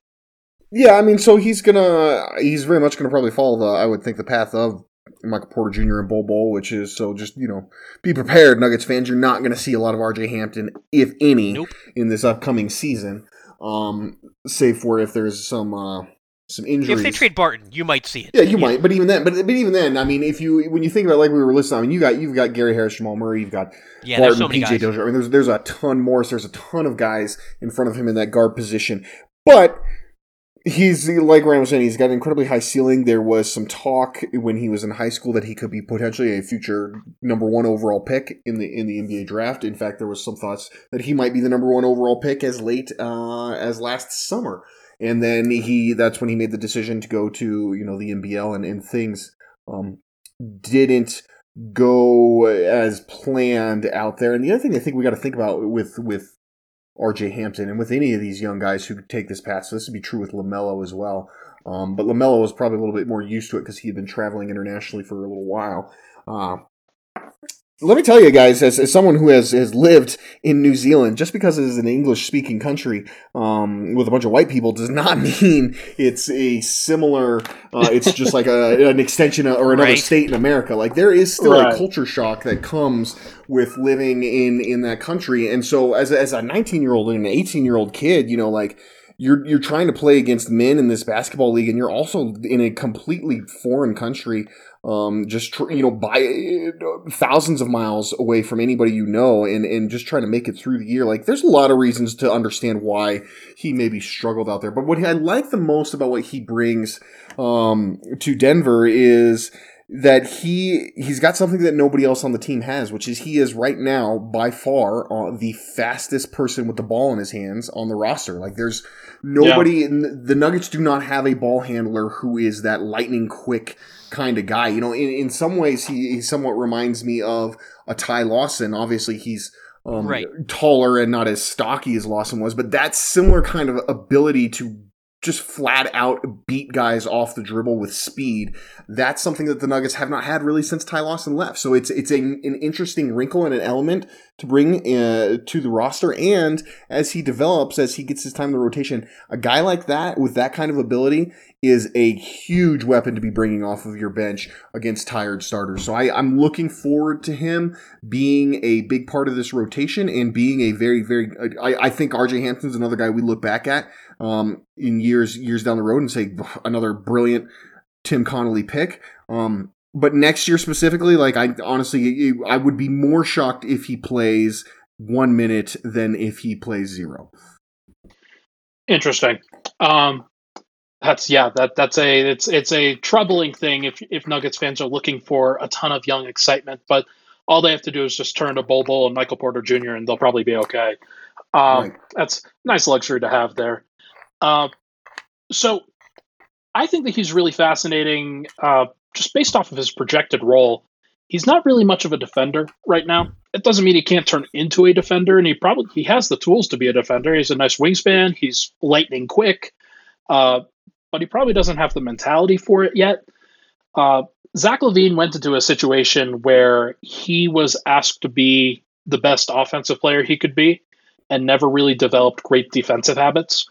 Yeah, I mean, so he's gonna he's very much gonna probably follow the I would think the path of Michael Porter Jr. and Bol Bol, which is so just you know be prepared, Nuggets fans. You're not gonna see a lot of R.J. Hampton, if any, Nope. in this upcoming season. Um, save for if there's some uh, some injuries. If they trade Barton, you might see it. Yeah, you might, but even then, but, but even then, I mean, if you when you think about like we were listening, I mean, you got you've got Gary Harris, Jamal Murray, you've got Yeah, Barton, so PJ guys. Dozier. I mean, there's there's a ton more. There's a ton of guys in front of him in that guard position, but he's like Ryan was saying, he's got an incredibly high ceiling. There was some talk when he was in high school that he could be potentially a future number one overall pick in the in the NBA draft. In fact, there was some thoughts that he might be the number one overall pick as late uh, as last summer. And then he that's when he made the decision to go to you know the NBL and, and things um, didn't go as planned out there. And the other thing I think we got to think about with with RJ Hampton and with any of these young guys who take this path, so this would be true with LaMelo as well. Um, but LaMelo was probably a little bit more used to it because he had been traveling internationally for a little while. Uh, let me tell you guys, as, as someone who has, has lived in New Zealand, just because it is an English speaking country um, with a bunch of white people does *laughs* not mean it's a similar, uh, it's just like a, an extension of, or another Right. state in America. Like there is still Right. a culture shock that comes with living in, in that country. And so as as a 19 year old and an 18 year old kid, you know, like you're, you're trying to play against men in this basketball league and you're also in a completely foreign country um, just tr- you know, by uh, thousands of miles away from anybody you know, and and just trying to make it through the year. Like, there's a lot of reasons to understand why he maybe struggled out there. But what I like the most about what he brings um, to Denver is that he he's got something that nobody else on the team has, which is he is right now by far uh, the fastest person with the ball in his hands on the roster. Like, there's nobody. in The Nuggets do not have a ball handler who is that lightning quick kind of guy. You know, in, in some ways, he, he somewhat reminds me of a Ty Lawson. Obviously, he's um, Right. taller and not as stocky as Lawson was, but that similar kind of ability to just flat out beat guys off the dribble with speed. That's something that the Nuggets have not had really since Ty Lawson left. So it's it's a, an interesting wrinkle and an element to bring uh, to the roster. And as he develops, as he gets his time in the rotation, a guy like that with that kind of ability is a huge weapon to be bringing off of your bench against tired starters. So I, I'm looking forward to him being a big part of this rotation and being a very, very. I, I think RJ Hampton's another guy we look back at um, in years years down the road and say another brilliant Tim Connolly pick. Um, but next year specifically, like I honestly, I would be more shocked if he plays one minute than if he plays zero. Interesting. Um, that's yeah. That that's a it's it's a troubling thing if if Nuggets fans are looking for a ton of young excitement, but all they have to do is just turn to Bol and Michael Porter Jr. and they'll probably be okay. Um, Right. That's nice luxury to have there. Uh, so I think that he's really fascinating, uh, just based off of his projected role. he's not really much of a defender right now. It doesn't mean he can't turn into a defender, and he probably he has the tools to be a defender. He's a nice wingspan. He's lightning quick, uh, but he probably doesn't have the mentality for it yet. Uh, Zach LaVine went into a situation where he was asked to be the best offensive player he could be, and never really developed great defensive habits.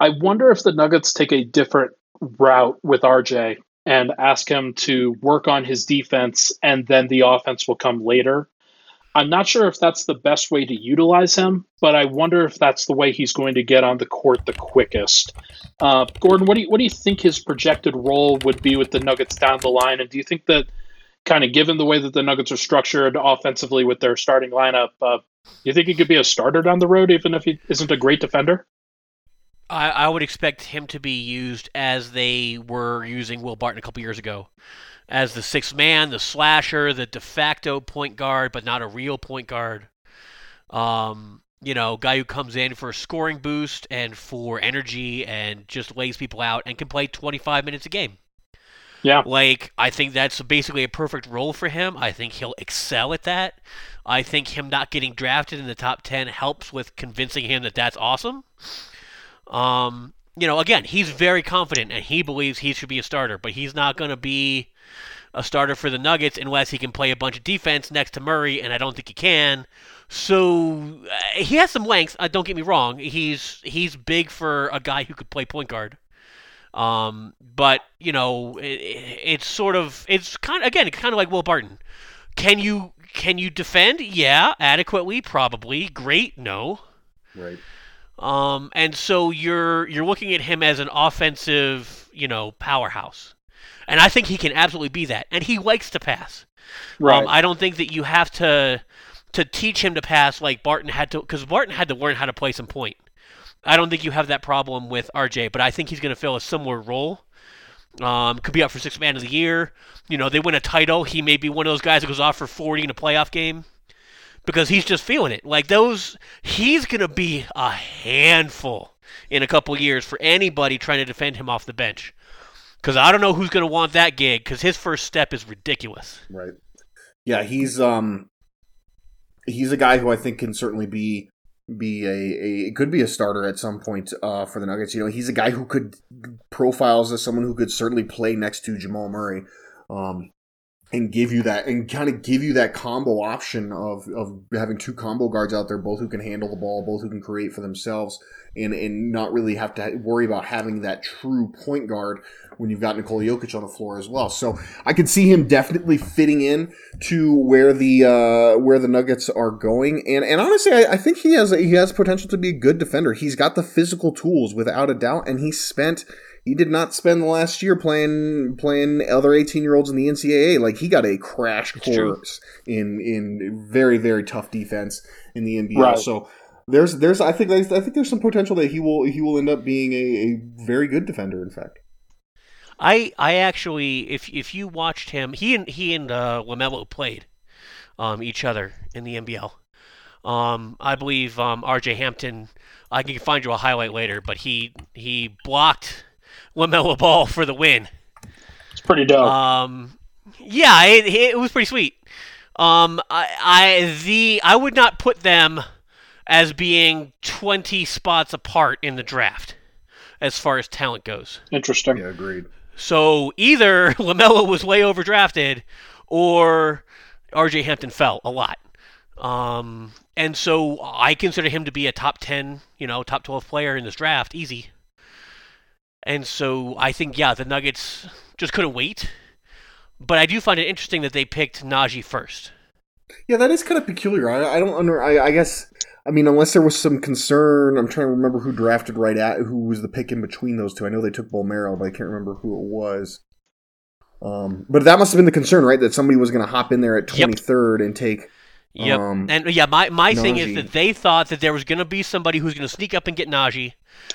I wonder if the Nuggets take a different route with RJ and ask him to work on his defense, and then the offense will come later. I'm not sure if that's the best way to utilize him, but I wonder if that's the way he's going to get on the court the quickest. Uh, Gordon, what do you what do you think his projected role would be with the Nuggets down the line, and do you think that, kind of given the way that the Nuggets are structured offensively with their starting lineup, uh, you think he could be a starter down the road, even if he isn't a great defender? I, I would expect him to be used as they were using Will Barton a couple years ago, as the sixth man, the slasher, the de facto point guard, but not a real point guard. Um, you know, guy who comes in for a scoring boost and for energy and just lays people out and can play 25 minutes a game. Yeah. Like, I think that's basically a perfect role for him. I think he'll excel at that. I think him not getting drafted in the top 10 helps with convincing him that that's awesome. Um, you know, again, he's very confident and he believes he should be a starter, but he's not going to be a starter for the Nuggets unless he can play a bunch of defense next to Murray, and I don't think he can. So uh, he has some length. Uh, don't get me wrong. He's he's big for a guy who could play point guard. Um, but you know, it, it's sort of it's kind of, again, it's kind of like Will Barton. Can you can you defend? Yeah, adequately, probably. Great, no. Right. Um, and so you're you're looking at him as an offensive, you know, powerhouse, and I think he can absolutely be that. And he likes to pass. Right. Um, I don't think that you have to to teach him to pass like Barton had to, because Barton had to learn how to play some point. I don't think you have that problem with RJ, but I think he's going to fill a similar role. Um, could be up for sixth man of the year. You know, they win a title. He may be one of those guys that goes off for 40 in a playoff game because he's just feeling it. Like those, he's going to be a handful in a couple years for anybody trying to defend him off the bench. Because I don't know who's going to want that gig because his first step is ridiculous. Right. Yeah, he's um he's a guy who I think can certainly be be a, a could be a starter at some point uh, for the Nuggets. You know, he's a guy who could profiles as someone who could certainly play next to Jamal Murray. Um, and give you that and kind of give you that combo option of, of having two combo guards out there, both who can handle the ball, both who can create for themselves, and and not really have to worry about having that true point guard when you've got Nikola Jokic on the floor as well. So I could see him definitely fitting in to where the uh, where the Nuggets are going, and and honestly, I, I think he has he has potential to be a good defender. He's got the physical tools without a doubt, and he spent he did not spend the last year playing playing other 18 year olds in the NCAA. Like he got a crash course in in very very tough defense in the NBA. Right. So there's there's I think I think there's some potential that he will he will end up being a, a very good defender. In fact, I I actually, if if you watched him, he and he and uh, LaMelo played um, each other in the NBL. Um, I believe um, R.J. Hampton. I can find you a highlight later, but he he blocked LaMelo Ball for the win. It's pretty dope. Um, yeah, it, it was pretty sweet. Um, I, I the I would not put them as being twenty spots apart in the draft as far as talent goes. Interesting. yeah, agreed. So either *laughs* LaMelo was way overdrafted, or R.J. Hampton fell a lot. Um, and so I consider him to be a top ten, you know, top twelve player in this draft, easy. And so I think, yeah, the Nuggets just couldn't wait. But I do find it interesting that they picked Nnaji first. Yeah, that is kind of peculiar. I, I don't under. I, I guess. I mean, unless there was some concern, I'm trying to remember who drafted right at who was the pick in between those two. I know they took Bolmaro, but I can't remember who it was. Um, but that must have been the concern, right? That somebody was going to hop in there at Yep. 23rd and take. Yep. Um, and yeah, my, my thing is that they thought that there was going to be somebody who's going to sneak up and get Nnaji,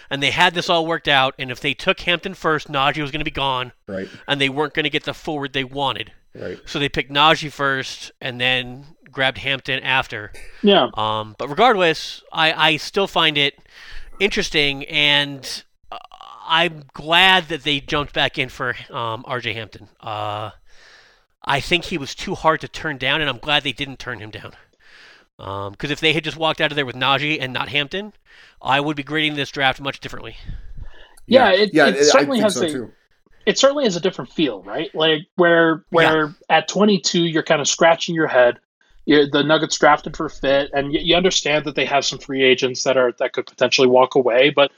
and they had this all worked out. And if they took Hampton first, Nnaji was going to be gone, right, and they weren't going to get the forward they wanted. right. So they picked Nnaji first, and then grabbed Hampton after. Yeah. Um, but regardless, I, I still find it interesting, and uh, I'm glad that they jumped back in for um, R.J. Hampton. Uh, I think he was too hard to turn down, and I'm glad they didn't turn him down. Because um, if they had just walked out of there with Nnaji and not Hampton, I would be grading this draft much differently. Yeah, it, yeah, it, it certainly has so a too. it certainly has a different feel, right? Like where where yeah. at 22 you're kind of scratching your head. You're, the Nuggets drafted for fit, and you, you understand that they have some free agents that are that could potentially walk away, but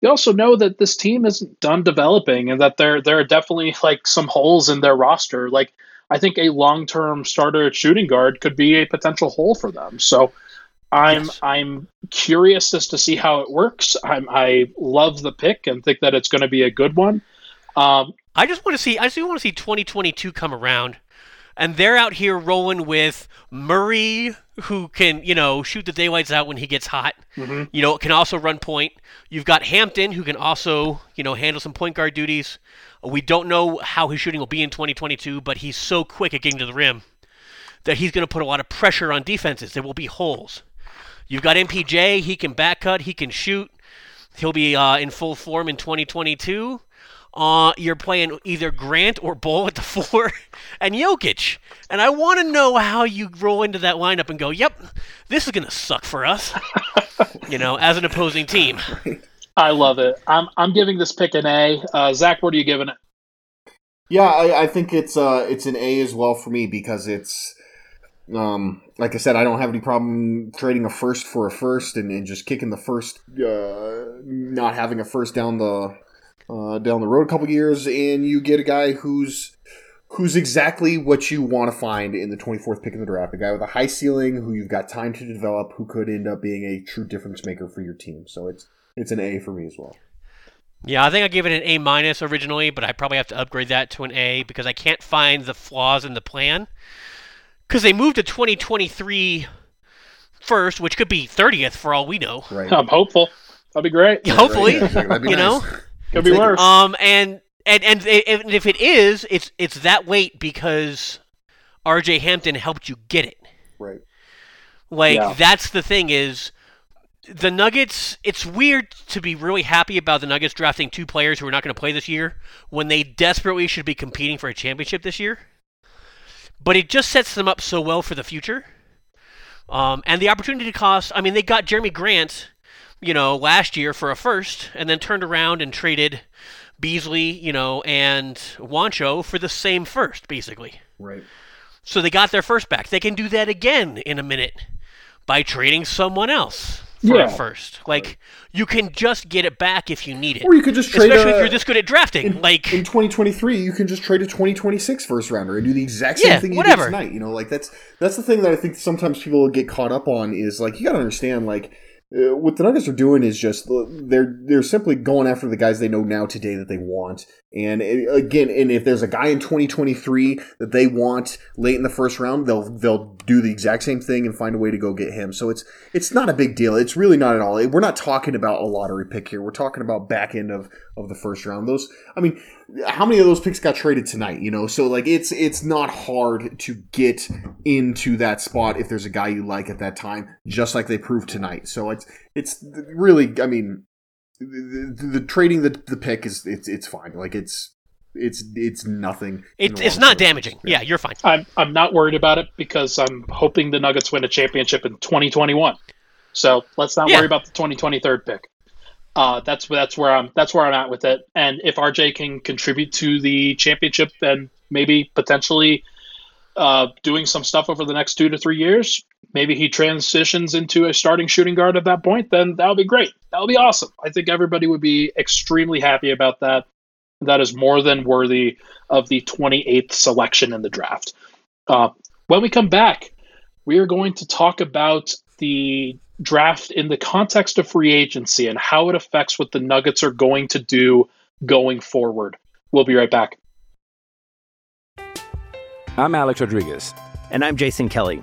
you also know that this team isn't done developing, and that there there are definitely like some holes in their roster. Like I think a long term starter at shooting guard could be a potential hole for them. So I'm yes. I'm curious as to see how it works. I'm, I love the pick and think that it's going to be a good one. Um, I just want to see I just want to see 2022 come around, and they're out here rolling with Murray, who can you know shoot the daylights out when he gets hot. Mm-hmm. You know, can also run point. You've got Hampton, who can also you know handle some point guard duties. We don't know how his shooting will be in 2022, but he's so quick at getting to the rim that he's going to put a lot of pressure on defenses. There will be holes. You've got MPJ. He can back cut. He can shoot. He'll be uh, in full form in 2022. Uh, you're playing either Grant or Bol at the *laughs* four, and Jokic. And I want to know how you roll into that lineup and go, "Yep, this is gonna suck for us," *laughs* you know, as an opposing team. *laughs* I love it. I'm I'm giving this pick an A. Uh, Zach, what are you giving it? Yeah, I, I think it's uh it's an A as well for me because it's um, like I said, I don't have any problem trading a first for a first and, and just kicking the first, uh, not having a first down the uh, down the road a couple years, and you get a guy who's who's exactly what you want to find in the 24th pick in the draft. A guy with a high ceiling who you've got time to develop, who could end up being a true difference maker for your team. So it's it's an A for me as well. Yeah, I think I gave it an A minus originally, but I probably have to upgrade that to an A because I can't find the flaws in the plan because they moved to 2023 first, which could be 30th for all we know. Right. I'm hopeful. That'd be great. Yeah, hopefully, right. you know, could be worse. Um, and and and if it is, it's it's that weight because R.J. Hampton helped you get it. Right. Like yeah. that's the thing is the Nuggets. It's weird to be really happy about the Nuggets drafting two players who are not going to play this year when they desperately should be competing for a championship this year but it just sets them up so well for the future. Um, and the opportunity cost, I mean, they got Jerami Grant, you know, last year for a first, and then turned around and traded Beasley, you know, and Juancho for the same first, basically. Right. So they got their first back. They can do that again in a minute by trading someone else for yeah. first. Like you can just get it back if you need it. Or you could just trade especially a, if you're this good at drafting. In, like in 2023, you can just trade a 2026 first rounder and do the exact same yeah, thing you whatever. did tonight. You know, like that's that's the thing that I think sometimes people get caught up on is like you got to understand like uh, what the Nuggets are doing is just they're they're simply going after the guys they know now today that they want. And uh, again, and if there's a guy in 2023 that they want late in the first round, they'll they'll do the exact same thing and find a way to go get him. So it's it's not a big deal. It's really not at all. We're not talking about a lottery pick here. We're talking about back end of of the first round. Those, I mean, how many of those picks got traded tonight? You know, so like it's it's not hard to get into that spot if there's a guy you like at that time, just like they proved tonight. So it's it's really, I mean, the, the, the trading the the pick is it's it's fine. Like it's it's it's nothing. It, it's not damaging. Yeah. yeah, you're fine. I'm I'm not worried about it because I'm hoping the Nuggets win a championship in 2021. So let's not yeah. worry about the 2023 pick. Uh, that's that's where I'm that's where I'm at with it. And if RJ can contribute to the championship and maybe potentially uh, doing some stuff over the next two to three years, maybe he transitions into a starting shooting guard at that point, then that would be great. That would be awesome. I think everybody would be extremely happy about that. That is more than worthy of the 28th selection in the draft. Uh, when we come back, we are going to talk about the draft in the context of free agency and how it affects what the Nuggets are going to do going forward. We'll be right back. I'm Alex Rodriguez. And I'm Jason Kelly.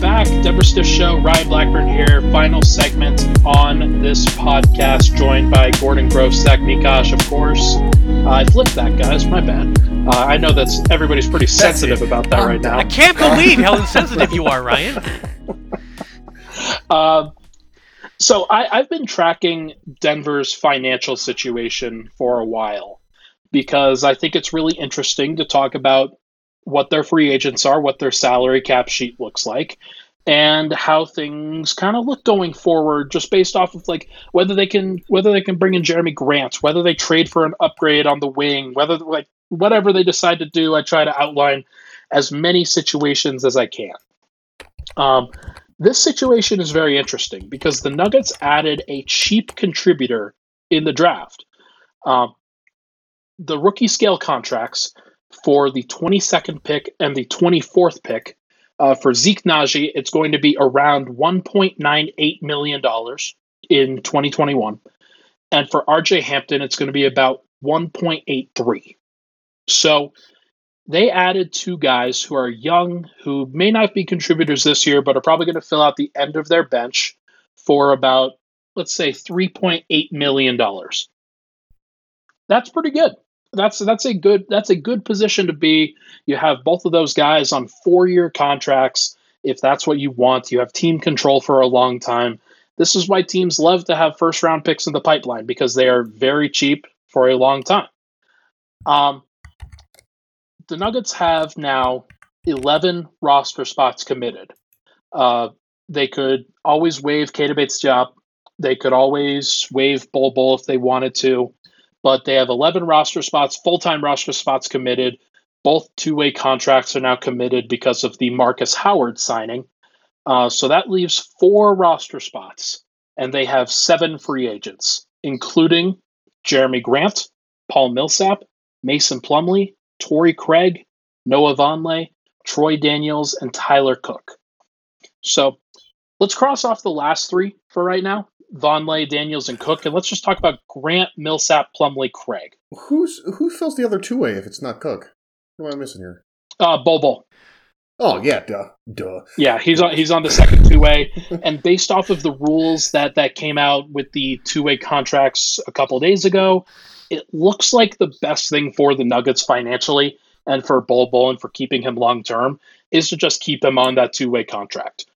Back. Deborah Stiff Show, Ryan Blackburn here. Final segment on this podcast, joined by Gordon Gross, Zach Mikash, of course. Uh, I flipped that, guys. My bad. Uh, I know that's everybody's pretty sensitive about that right now. I can't believe how insensitive you are, Ryan. Uh, *laughs* so I, I've been tracking Denver's financial situation for a while because I think it's really interesting to talk about what their free agents are, what their salary cap sheet looks like, and how things kind of look going forward just based off of like whether they can whether they can bring in Jerami Grant, whether they trade for an upgrade on the wing, whether like whatever they decide to do, I try to outline as many situations as I can. Um, this situation is very interesting because the Nuggets added a cheap contributor in the draft. Um, the rookie scale contracts for the 22nd pick and the 24th pick. Uh, for Zeke Nnaji, it's going to be around $1.98 million in 2021. And for RJ Hampton, it's going to be about 1.83. So they added two guys who are young, who may not be contributors this year, but are probably going to fill out the end of their bench for about, let's say, $3.8 million. That's pretty good that's that's a good that's a good position to be. You have both of those guys on four year contracts. If that's what you want, you have team control for a long time. This is why teams love to have first round picks in the pipeline because they are very cheap for a long time. Um, the Nuggets have now 11 roster spots committed. Uh, they could always waive Keita Bates-Diop. They could always waive Bol Bol if they wanted to but they have 11 roster spots, full time roster spots committed. Both two way contracts are now committed because of the Marcus Howard signing. Uh, so that leaves four roster spots, and they have seven free agents, including Jerami Grant, Paul Millsap, Mason Plumlee, Torrey Craig, Noah Vonleh, Troy Daniels, and Tyler Cook. So let's cross off the last three for right now. Vonleh, Daniels, and Cook, and let's just talk about Grant, Millsap, Plumlee, Craig. Who's who fills the other two way if it's not Cook? Who am I missing here? Uh, Bobo. Oh yeah, duh, duh. Yeah, he's on he's on the second two way, *laughs* and based off of the rules that that came out with the two way contracts a couple days ago, it looks like the best thing for the Nuggets financially and for Bol Bol and for keeping him long term is to just keep him on that two way contract.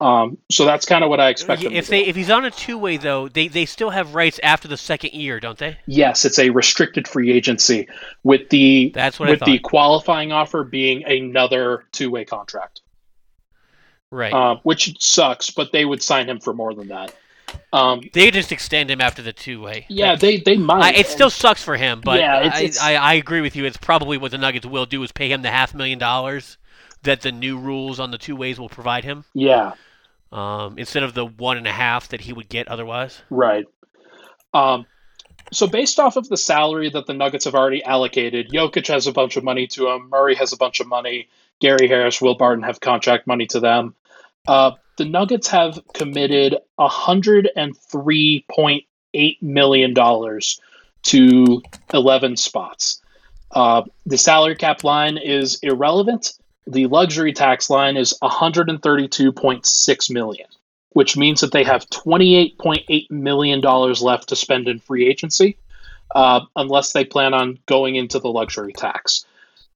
Um, so that's kind of what I expect. If they do. if he's on a two way though, they they still have rights after the second year, don't they? Yes, it's a restricted free agency with the that's what with the qualifying offer being another two way contract. Right. Uh, which sucks, but they would sign him for more than that. Um, they just extend him after the two way. Yeah, they they might. I, it still sucks for him, but yeah, it's, it's, I, I agree with you. It's probably what the Nuggets will do is pay him the half million dollars that the new rules on the two ways will provide him. Yeah um, instead of the one and a half that he would get otherwise. Right. Um, so based off of the salary that the Nuggets have already allocated, Jokic has a bunch of money to him. Murray has a bunch of money. Gary Harris, Will Barton have contract money to them. Uh, the Nuggets have committed $103.8 million to 11 spots. Uh, the salary cap line is irrelevant the luxury tax line is 132.6 million, which means that they have 28.8 million dollars left to spend in free agency, uh, unless they plan on going into the luxury tax,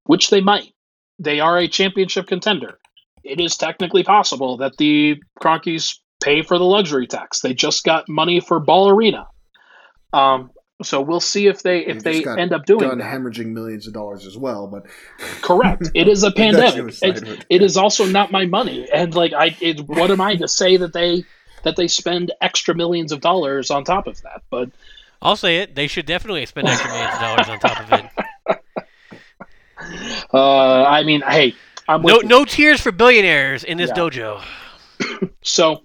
which they might. They are a championship contender. It is technically possible that the Kroenkes pay for the luxury tax. They just got money for Ball Arena. Um, so we'll see if they if they end up doing done that. hemorrhaging millions of dollars as well. But correct, it is a *laughs* pandemic. It, it is also not my money, and like I, it, what am I to say that they that they spend extra millions of dollars on top of that? But I'll say it. They should definitely spend extra millions of dollars on top of it. *laughs* Uh, I mean, hey, I'm no you. no tears for billionaires in this yeah. dojo. *coughs* so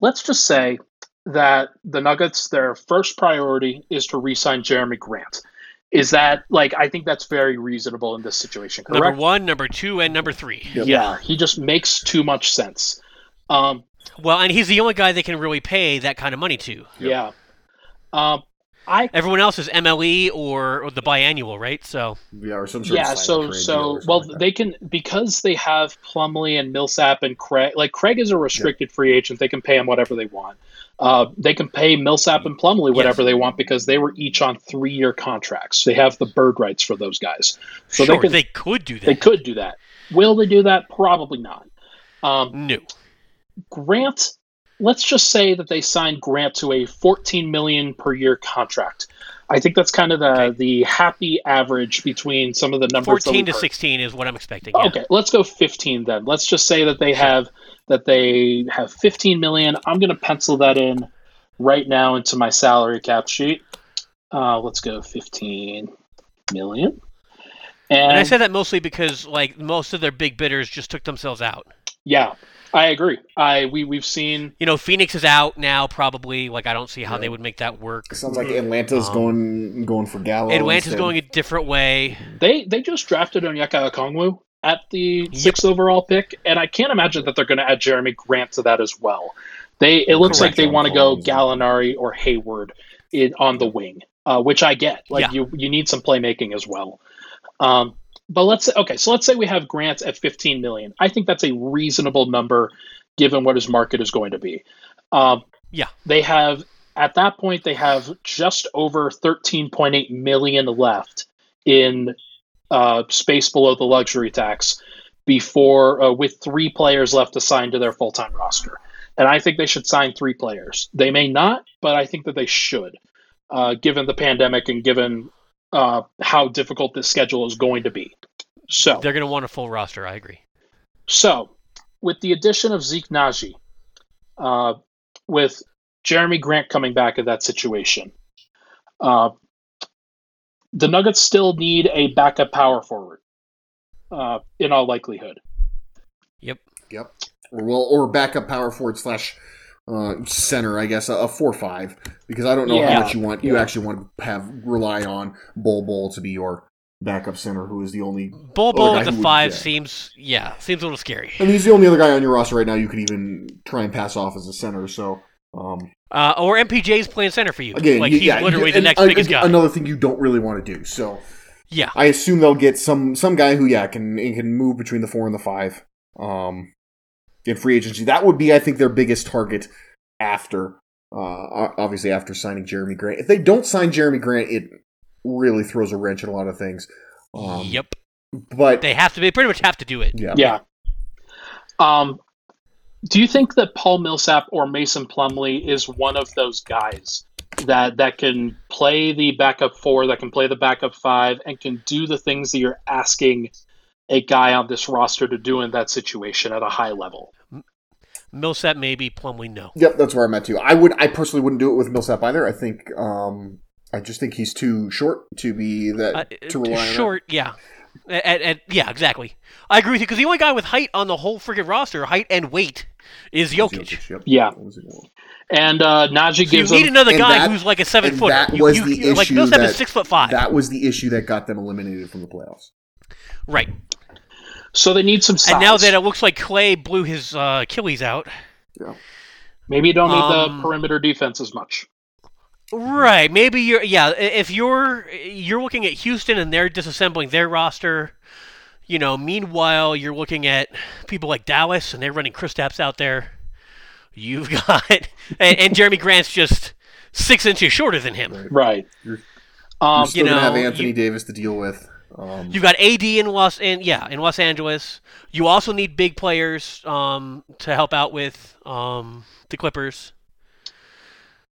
let's just say that the Nuggets, their first priority is to re-sign Jerami Grant. Is that like I think that's very reasonable in this situation, correct? Number one, number two, and number three. Yep. Yeah, he just makes too much sense. Um, well, and he's the only guy they can really pay that kind of money to. Yeah. Um, I Everyone else is MLE or, or the biannual, right? So Yeah, or some sort yeah, of so so well they can because they have Plumlee and Millsap and Craig. Like Craig is a restricted free agent; they can pay him whatever they want. Uh, they can pay Millsap and Plumlee whatever they want because they were each on three-year contracts. They have the bird rights for those guys, so sure, they can they could do that. they could do that. Will they do that? Probably not. Um, No. Grant, let's just say that they signed Grant to a 14 million per year contract. I think that's kind of the the happy average between some of the numbers. that 14 to heard. 16 is what I'm expecting. yeah. Okay, let's go 15 then. Let's just say that they have that they have 15 million. I'm going to pencil that in right now into my salary cap sheet. Uh, let's go 15 million. And, And I say that mostly because like most of their big bidders just took themselves out. yeah, I agree. I we we've seen You know, Phoenix is out now probably. Like I don't see how they would make that work. It Sounds like Atlanta's Um, going going for Gallo. Atlanta's instead. going a different way. they they just drafted Onyeka Okongwu at the sixth overall pick, and I can't imagine that they're going to add Jerami Grant to that as well. They it looks like they want to go Gallinari or Hayward in, on the wing, uh, which I get. Like Yeah. you you need some playmaking as well. Um, but let's say okay, so let's say we have Grant at 15 million. I think that's a reasonable number given what his market is going to be. Um, Yeah. they have at that point they have just over 13.8 million left in uh, space below the luxury tax before uh, with three players left assigned to their full-time roster and i think they should sign three players they may not but i think that they should uh, given the pandemic and given uh, how difficult this schedule is going to be so They're going to want a full roster. I agree. so, with the addition of Zeke Nnaji, uh, with Jerami Grant coming back in that situation, uh, the Nuggets still need a backup power forward, uh, in all likelihood. Yep. Yep. Or well, or backup power forward slash uh, center, I guess, a, a four five, because I don't know Yeah. how much you want. You Yeah. actually want to have rely on Bol Bol to be your backup center, who is the only Bull other Bull guy at the who would- five yeah. seems yeah seems a little scary. And he's the only other guy on your roster right now you could even try and pass off as a center. So, um, Uh, or MPJ's playing center for you. again, like you- he's yeah, literally you- the next a- biggest guy. Another thing you don't really want to do. So, Yeah. I assume they'll get some some guy who yeah can can move between the four and the five. Um, in free agency, that would be I think their biggest target after uh obviously after signing Jerami Grant. If they don't sign Jerami Grant, it really throws a wrench in a lot of things. Um, yep. But They have to. They pretty much have to do it. yeah, Yeah. Um, do you think that Paul Millsap or Mason Plumlee is one of those guys that that can play the backup four, that can play the backup five, and can do the things that you're asking a guy on this roster to do in that situation at a high level? Millsap maybe, Plumlee no. Yep, that's where I'm at too. I would, I personally wouldn't do it with Millsap either. I think, um, I just think he's too short to be that Uh, to rely on. short, yeah. At, at, yeah, exactly. I agree with you because the only guy with height on the whole freaking roster, height and weight, is Jokic. Yep. Yeah. And uh, Nnaji So you need him, another guy that- who's like a seven and footer. That You- was you- the you- like issue Millsap that, is six foot five. That was the issue that got them eliminated from the playoffs. right. so they need some size. And now that it looks like Clay blew his uh, Achilles out. Yeah. maybe you don't need Um, the perimeter defense as much. Right. Maybe you're yeah, if you're you're looking at Houston and they're disassembling their roster, you know, meanwhile you're looking at people like Dallas and they're running Kristaps out there. You've *laughs* got and, and Jerami Grant's just six inches shorter than him. Right. You're, Um, you're still you gonna have Anthony you- Davis to deal with. Um, You've got AD in Los in yeah, in Los Angeles. You also need big players um, to help out with um, the Clippers.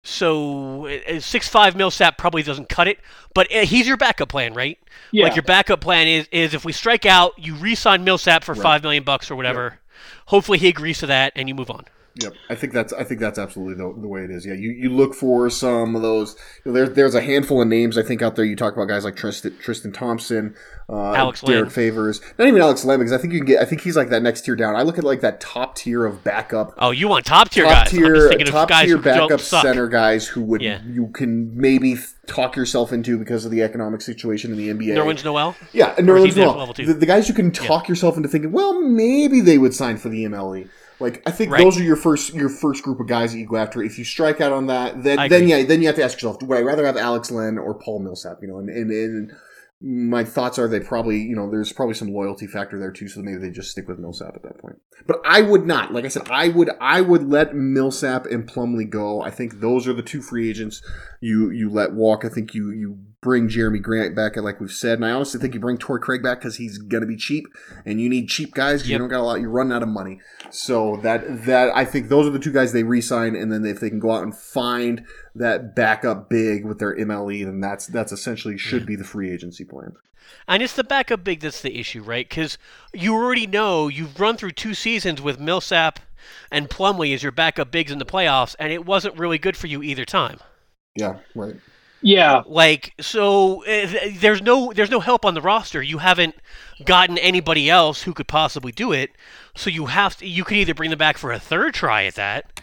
So uh, six five Millsap probably doesn't cut it, but uh, he's your backup plan, right? Yeah. Like your backup plan is is if we strike out, you re-sign Millsap for Right. five million bucks or whatever. Hopefully he agrees to that, and you move on. Yep, I think that's I think that's absolutely the, the way it is. Yeah, you, you look for some of those. You know, there, there's a handful of names I think out there. You talk about guys like Tristan, Tristan Thompson, uh, Alex Derrick Lamb. Favors, not even Alex Lamb because I think you can get. I think he's like that next tier down. I look at like that top tier of backup. Oh, you want top tier top guys? Tier, just thinking of top tier backup center guys who would Yeah. you can maybe talk yourself into because of the economic situation in the NBA. Nerlens Noel. Yeah, and Or is he Nerlens next Noel. The, the guys you can talk yourself into thinking, well, maybe they would sign for the MLE. Like I think Right. those are your first your first group of guys that you go after. If you strike out on that, then then yeah, then you have to ask yourself, would I rather have Alex Len or Paul Millsap? You know, and, and, and my thoughts are they probably you know there's probably some loyalty factor there too, so maybe they just stick with Millsap at that point. But I would not. Like I said, I would I would let Millsap and Plumlee go. I think those are the two free agents you you let walk. I think you you bring Jerami Grant back, like we've said, and I honestly think you bring Torrey Craig back because he's gonna be cheap, and you need cheap guys. 'cause You Yep. don't got a lot. You're running out of money. So that that I think those are the two guys they re-sign, and then if they can go out and find that backup big with their MLE, then that's that's essentially should be the free agency plan. And it's the backup big that's the issue, right? Because you already know you've run through two seasons with Millsap and Plumlee as your backup bigs in the playoffs, and it wasn't really good for you either time. Yeah, right. Yeah, Like so, uh, th- there's no there's no help on the roster. You haven't gotten anybody else who could possibly do it. So you have to. You could either bring them back for a third try at that,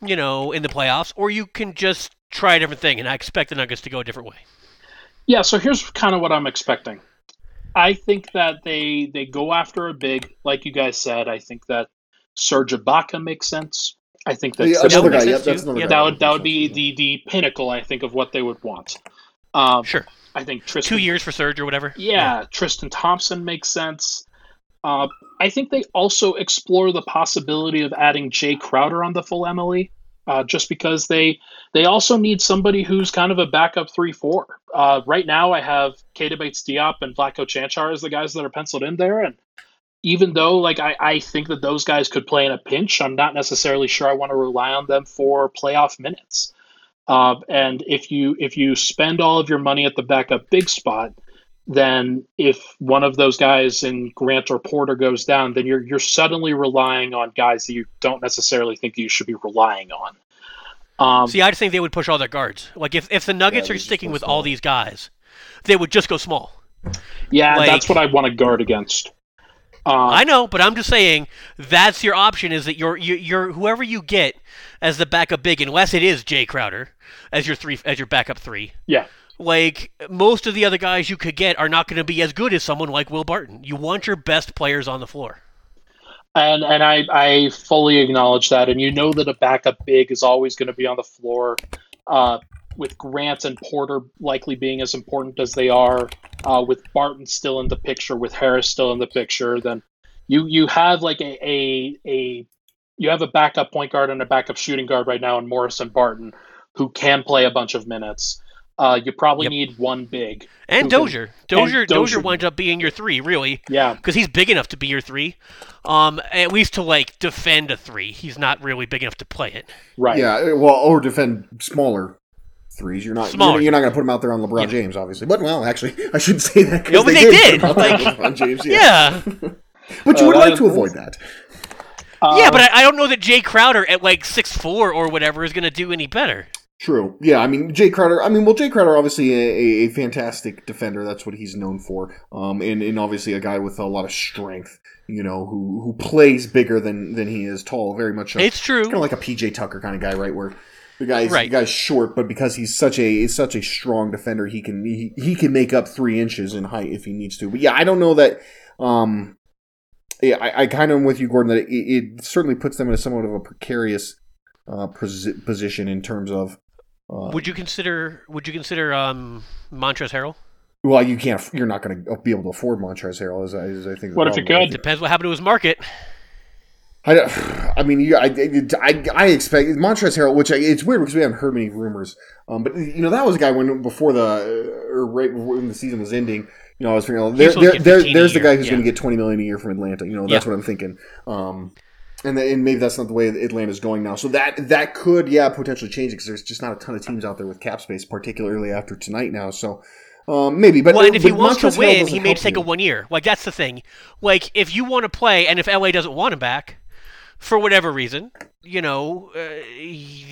you know, in the playoffs, or you can just try a different thing. And I expect the Nuggets to go a different way. Yeah, so here's kind of what I'm expecting. I think that they they go after a big, like you guys said. I think that Serge Ibaka makes sense. I think that Yeah, another guy. Yep, that's another Yeah, guy. that would that would be the the pinnacle. I think of what they would want. Um, Sure, I think Tristan. two years for Serge or whatever. Yeah, Tristan Thompson makes sense. Uh, I think they also explore the possibility of adding Jae Crowder on the full MLE, uh, just because they they also need somebody who's kind of a backup three four. Uh, right now, I have Keita Bates-Diop and Vlatko Cancar as the guys that are penciled in there, and even though like I, I think that those guys could play in a pinch, I'm not necessarily sure I want to rely on them for playoff minutes. Uh, and if you if you spend all of your money at the backup big spot, then if one of those guys in Grant or Porter goes down, then you're you're suddenly relying on guys that you don't necessarily think you should be relying on. Um, See, I just think they would push all their guards. Like if, if the Nuggets they are sticking with small. all these guys, they would just go small. yeah, like- that's what I want to guard against. Uh, I know, but I'm just saying that's your option. Is that your your your whoever you get as the backup big, unless it is Jae Crowder as your three as your backup three. yeah, Like most of the other guys you could get are not going to be as good as someone like Will Barton. You want your best players on the floor. and and I I fully acknowledge that, and you know that a backup big is always going to be on the floor. Uh, with Grant and Porter likely being as important as they are, uh, with Barton still in the picture, with Harris still in the picture, then you you have like a, a a you have a backup point guard and a backup shooting guard right now in Morris and Barton, who can play a bunch of minutes. Uh, you probably Yep. need one big. And who can- Dozier, Dozier, and Dozier Dozier. winds up being your three, really, Yeah, because he's big enough to be your three. Um, at least to like defend a three. He's not really big enough to play it. right. Yeah, well, or defend smaller threes. You're not. Smaller. You're, you're not going to put him out there on LeBron Yeah. James, obviously. But well, actually, *laughs* I shouldn't say that. No, but they put did, him out there on like- LeBron James. Yeah. Yeah. *laughs* but you Uh, would like to avoid that. yeah, Uh, but I, I don't know that Jae Crowder at like six four or whatever is going to do any better. True. Yeah, I mean Jae Crowder. I mean, well, Jae Crowder obviously a, a, a fantastic defender. That's what he's known for. Um, and, and obviously a guy with a lot of strength. You know, who who plays bigger than than he is tall. Very much. A, It's true. kind of like a PJ Tucker kind of guy, right? Where the guy's Right. the guy's short, but because he's such a is such a strong defender, he can he, he can make up three inches in height if he needs to. But yeah, I don't know that. Um, yeah, I, I kind of am with you, Gordon. That it, it certainly puts them in a somewhat of a precarious uh, posi- position in terms of. Uh, Would you consider? Would you consider um, Montrezl Harrell? well, you can't. You're not going to be able to afford Montrezl Harrell, as I, as I think. the What if you could? Depends what happened to his market. I, don't- *sighs* I mean, you, I, I, I expect Montrezl Harrell, which I, it's weird because we haven't heard many rumors. Um, but you know that was a guy when before the or right before when the season was ending. You know, I was thinking, oh, there, there, there, there's the guy who's yeah. going to get twenty million a year from Atlanta. You know, that's Yeah. what I'm thinking. Um, and, the, and maybe that's not the way Atlanta's going now. So that that could, yeah, potentially change because there's just not a ton of teams out there with cap space, particularly after tonight now. So um, maybe, but well, and if he wants to Montrezl Harrell win, he may take a one year. Like that's the thing. Like if you want to play, and if LA doesn't want him back, for whatever reason, you know, uh,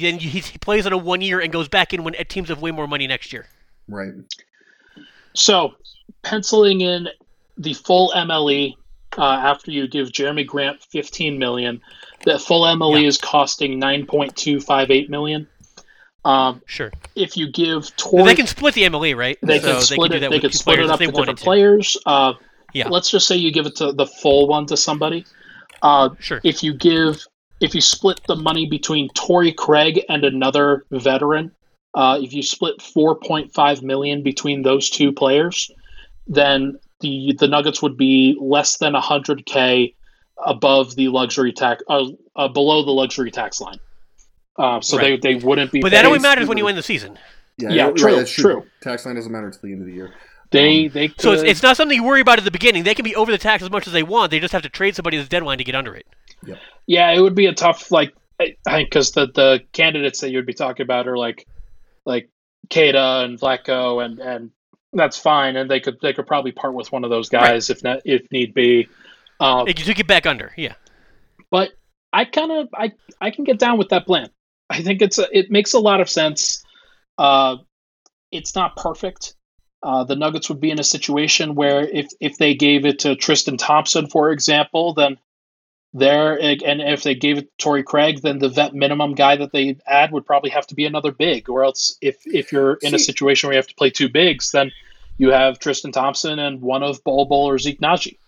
then he, he plays on a one year and goes back in when teams have way more money next year. right. So, penciling in the full MLE uh, after you give Jerami Grant 15 million, that full MLE Yeah. is costing 9.258 million. Um, Sure. if you give But Torrey, they can split the MLE, right? they so can split do it. that They with can split players it if up they to wanted different to. players. Uh, Yeah. Let's just say you give it to the full one to somebody. Uh, Sure. if you give if you split the money between Torrey Craig and another veteran, uh, if you split 4.5 million between those two players, then the the Nuggets would be less than 100k above the luxury tax, uh, uh, below the luxury tax line. Uh, so Right. they, they wouldn't be. But that only matters when you win the season. Yeah, Yeah, right, true, that's true. Tax line doesn't matter until the end of the year. They they could, So it's, it's not something you worry about at the beginning. They can be over the tax as much as they want. They just have to trade somebody at the deadline to get under it. yeah, it would be a tough like I think because the the candidates that you would be talking about are like like Keita and Vlatko and and that's fine, and they could they could probably part with one of those guys if not if need be. Uh, They to get back under, yeah. but I kind of I I can get down with that plan. I think it's a, it makes a lot of sense. Uh, it's not perfect. Uh, the Nuggets would be in a situation where if if they gave it to Tristan Thompson, for example, then there and if they gave it to Torrey Craig, then the vet minimum guy that they add would probably have to be another big. Or else, if if you're in a situation where you have to play two bigs, then you have Tristan Thompson and one of Bol Bol or Zeke Nnaji.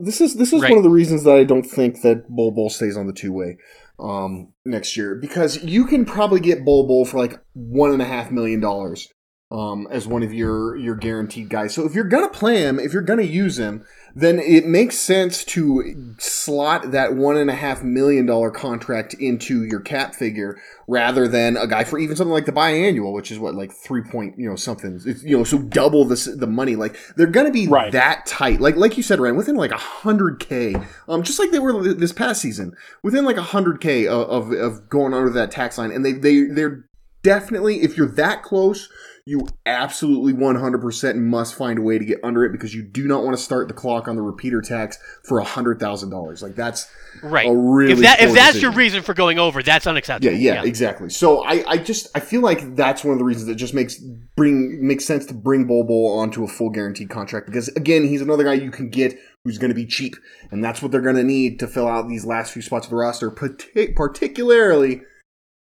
This is this is Right. one of the reasons that I don't think that Bol Bol stays on the two way um, next year because you can probably get Bol Bol for like one and a half million dollars um, as one of your your guaranteed guys. So if you're gonna play him, if you're gonna use him, then it makes sense to slot that one and a half million dollar contract into your cap figure rather than a guy for even something like the biannual, which is what like three point you know something. It's, you know, so double this the money. Like they're gonna be Right. that tight. Like like you said, Ryan, within like a hundred k, um, just like they were this past season, within like a hundred k of, of of going under that tax line, and they they they're definitely if you're that close. You absolutely 100% must find a way to get under it because you do not want to start the clock on the repeater tax for $100,000. Like that's Right. a really if that if that's decision. your reason for going over, that's Yeah, unacceptable. yeah, exactly. So I, I just I feel like that's one of the reasons that just makes bring makes sense to bring Bol Bol onto a full guaranteed contract because again he's another guy you can get who's going to be cheap and that's what they're going to need to fill out these last few spots of the roster, partic- particularly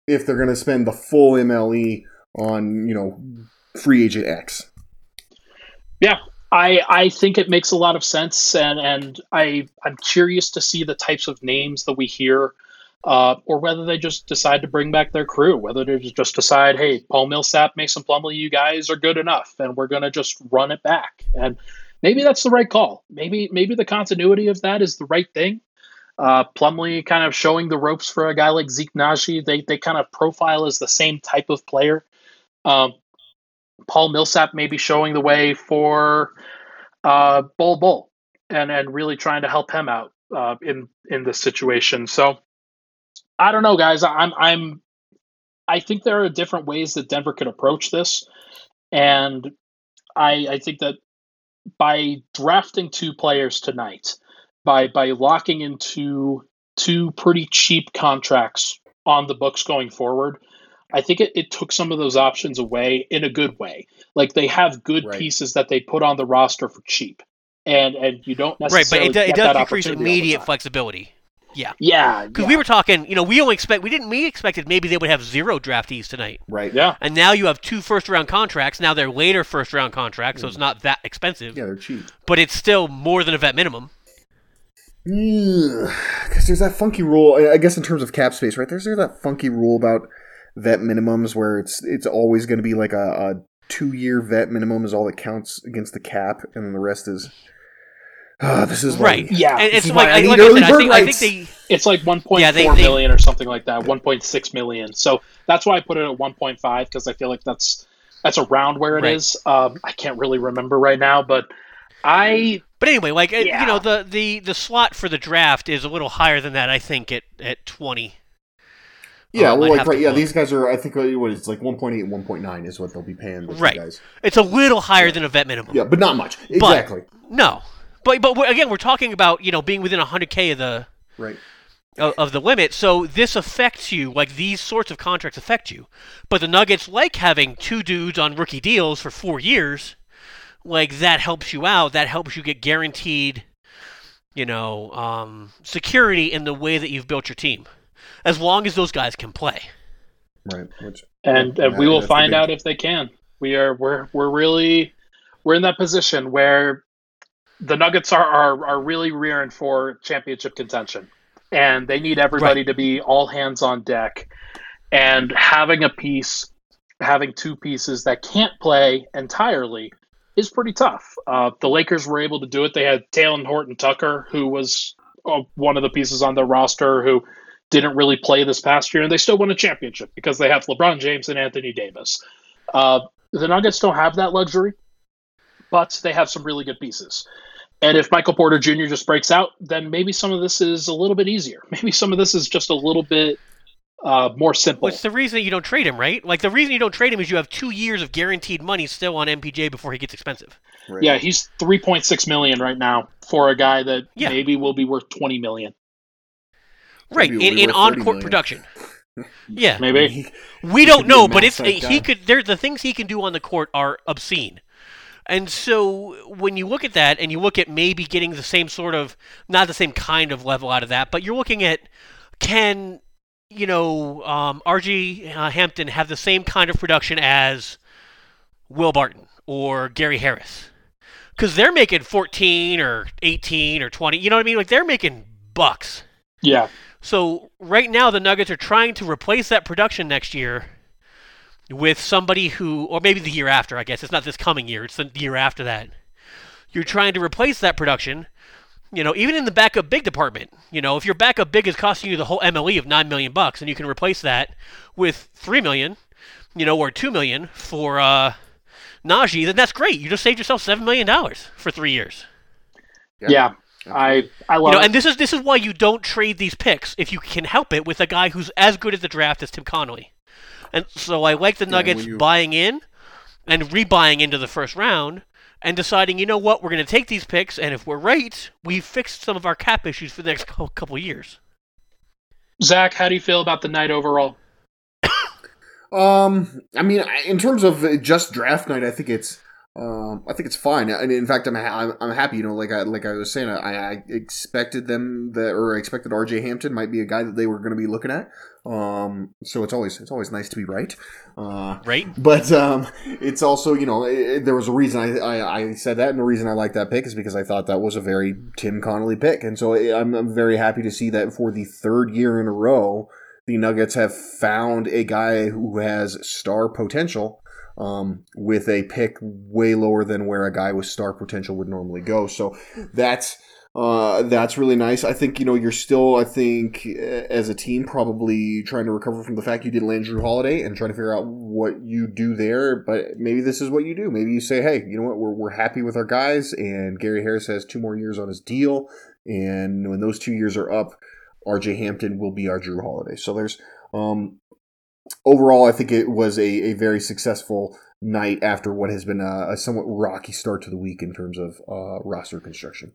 if they're going to spend the full MLE on you know free agent X. Yeah, I I think it makes a lot of sense, and and I I'm curious to see the types of names that we hear, uh, or whether they just decide to bring back their crew, whether they just decide, hey, Paul Millsap, Mason Plumlee, you guys are good enough, and we're gonna just run it back, and maybe that's the right call. Maybe maybe the continuity of that is the right thing. Uh, kind of showing the ropes for a guy like Zeke Nnaji. They they kind of profile as the same type of player. Um, Paul Millsap maybe showing the way for uh, Bol Bol and and really trying to help him out uh, in in this situation. So I don't know, guys. I'm I'm I think there are different ways that Denver could approach this, and I I think that by drafting two players tonight, by by locking into two pretty cheap contracts on the books going forward, I think it, it took some of those options away in a good way. Like they have good Right. pieces that they put on the roster for cheap, and and you don't Right, but necessarily it, do- it does that decrease opportunity all the immediate flexibility. Yeah. Yeah, Because yeah, we were talking, you know, we only expect we didn't we expected maybe they would have zero draftees tonight, Right. yeah. and now you have two first round contracts. Now they're later first round contracts, so it's mm. not that expensive, Yeah, they're cheap. but it's still more than a vet minimum. Because there's that funky rule. I I guess in terms of cap space, right? There's, there's that funky rule about vet minimums where it's it's always going to be like a, a two year vet minimum is all that counts against the cap, and then the rest is. *sighs* Ah, this is why- Right. Yeah, And it's is like, why I like, I said, I think, I think they It's like 1.4 Yeah, million they- they- or something like that. 1.6 million. So that's why I put it at 1.5 because I feel like that's that's around where it Right. is. Um, I can't really remember right now, but I But anyway, like Yeah. you know, the, the the slot for the draft is a little higher than that. I think at at twenty. Yeah, Um, well, like right, yeah, look. these guys are. I think uh, what it's like 1.8 and 1.9 is what they'll be paying. Right. Guys. It's a little higher than a vet minimum. Yeah, but not much. But- Exactly. No, but but we're, again, we're talking about you know being within hundred k of the Right. of, of the limit. So this affects you. Like these sorts of contracts affect you. But the Nuggets like having two dudes on rookie deals for four years. Like that helps you out. That helps you get guaranteed, you know, um, security in the way that you've built your team, as long as those guys can play. Right. Which and, Yeah, and we will find big- out if they can. We are we're we're really we're in that position where the Nuggets are are, are really rearing for championship contention. and they need everybody right. to be all hands on deck. And having a piece, having two pieces that can't play entirely is pretty tough. Uh, the Lakers were able to do it. They had Talen Horton Tucker, who was uh, one of the pieces on their roster who didn't really play this past year, and they still won a championship because they have LeBron James and Anthony Davis. Uh, the Nuggets don't have that luxury, but they have some really good pieces. And if Michael Porter Jr. just breaks out, then maybe some of this is a little bit easier. *laughs* Maybe some of this is just a little bit uh, more simple. What's the reason you don't trade him, right? Like the reason you don't trade him is you have two years of guaranteed money still on MPJ before he gets expensive. Right. Yeah, he's three point six million right now for a guy that yeah. maybe will be worth twenty million. Right in, in on court production. *laughs* yeah, maybe we don't know, but it's he could. There, the things he can do on the court are obscene. And so when you look at that and you look at maybe getting the same sort of, not the same kind of level out of that, but you're looking at can you know, um, RJ uh, Hampton have the same kind of production as Will Barton or Gary Harris? Because they're making 14 or 18 or 20. You know what I mean? Like they're making bucks. Yeah. So right now the Nuggets are trying to replace that production next year with somebody who, or maybe the year after. I guess it's not this coming year; it's the year after that. You're trying to replace that production you know, even in the backup big department, you know, if your backup big is costing you the whole MLE of nine million bucks, and you can replace that with three million, you know, or two million for uh, Nnaji, then that's great. You just saved yourself seven million dollars for three years. Yeah. yeah. I I love you know, it. and this is this is why you don't trade these picks if you can help it with a guy who's as good at the draft as Tim Connolly. And so I like the Nuggets yeah, you... buying in and rebuying into the first round and deciding, you know what, we're going to take these picks, and if we're right, we've fixed some of our cap issues for the next *laughs* couple years. Zach, how do you feel about the night overall? *coughs* um, I mean, in terms of just draft night, I think it's um, I think it's fine. And in fact, I'm ha- I'm happy. You know, like I like I was saying, I, I expected them that, or I expected R.J. Hampton might be a guy that they were going to be looking at. Um, so it's always it's always nice to be right. Uh, right. But um, it's also you know it, there was a reason I, I, I said that, and the reason I like that pick is because I thought that was a very Tim Connolly pick, and so I'm, I'm very happy to see that for the third year in a row, the Nuggets have found a guy who has star potential um, with a pick way lower than where a guy with star potential would normally go. So that's uh, that's really nice. I think you know you're still, I think, as a team, probably trying to recover from the fact you did land Jrue Holiday and trying to figure out what you do there. But maybe this is what you do. Maybe you say, hey, you know what, we're we're happy with our guys, and Gary Harris has two more years on his deal, and when those two years are up, R.J. Hampton will be our Jrue Holiday. So there's um, overall, I think it was a, a very successful night after what has been a, a somewhat rocky start to the week in terms of uh, roster construction.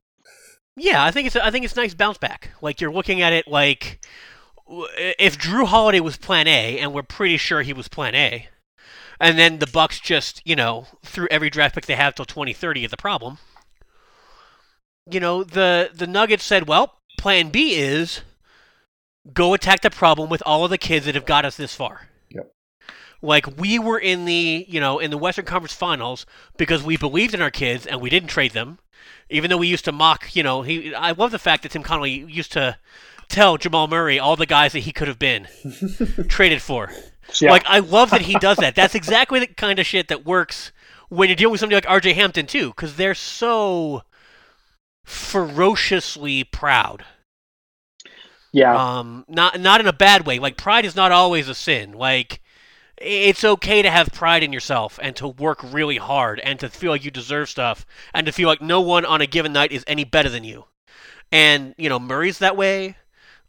Yeah, I think it's I think it's nice bounce back. Like you're looking at it like if Jrue Holiday was Plan A, and we're pretty sure he was Plan A, and then the Bucks just you know threw every draft pick they have till 2030 at the problem. You know the the Nuggets said, well, Plan B is go attack the problem with all of the kids that have got us this far. Yep. Like we were in the, you know, in the Western Conference Finals because we believed in our kids and we didn't trade them. Even though we used to mock, you know, he I love the fact that Tim Connolly used to tell Jamal Murray all the guys that he could have been *laughs* traded for. Yeah. Like I love that he does that. That's exactly the kind of shit that works when you're dealing with somebody like RJ Hampton too, because they're so ferociously proud. Yeah. Um, not not in a bad way. Like pride is not always a sin. Like it's okay to have pride in yourself and to work really hard and to feel like you deserve stuff and to feel like no one on a given night is any better than you. And you know Murray's that way.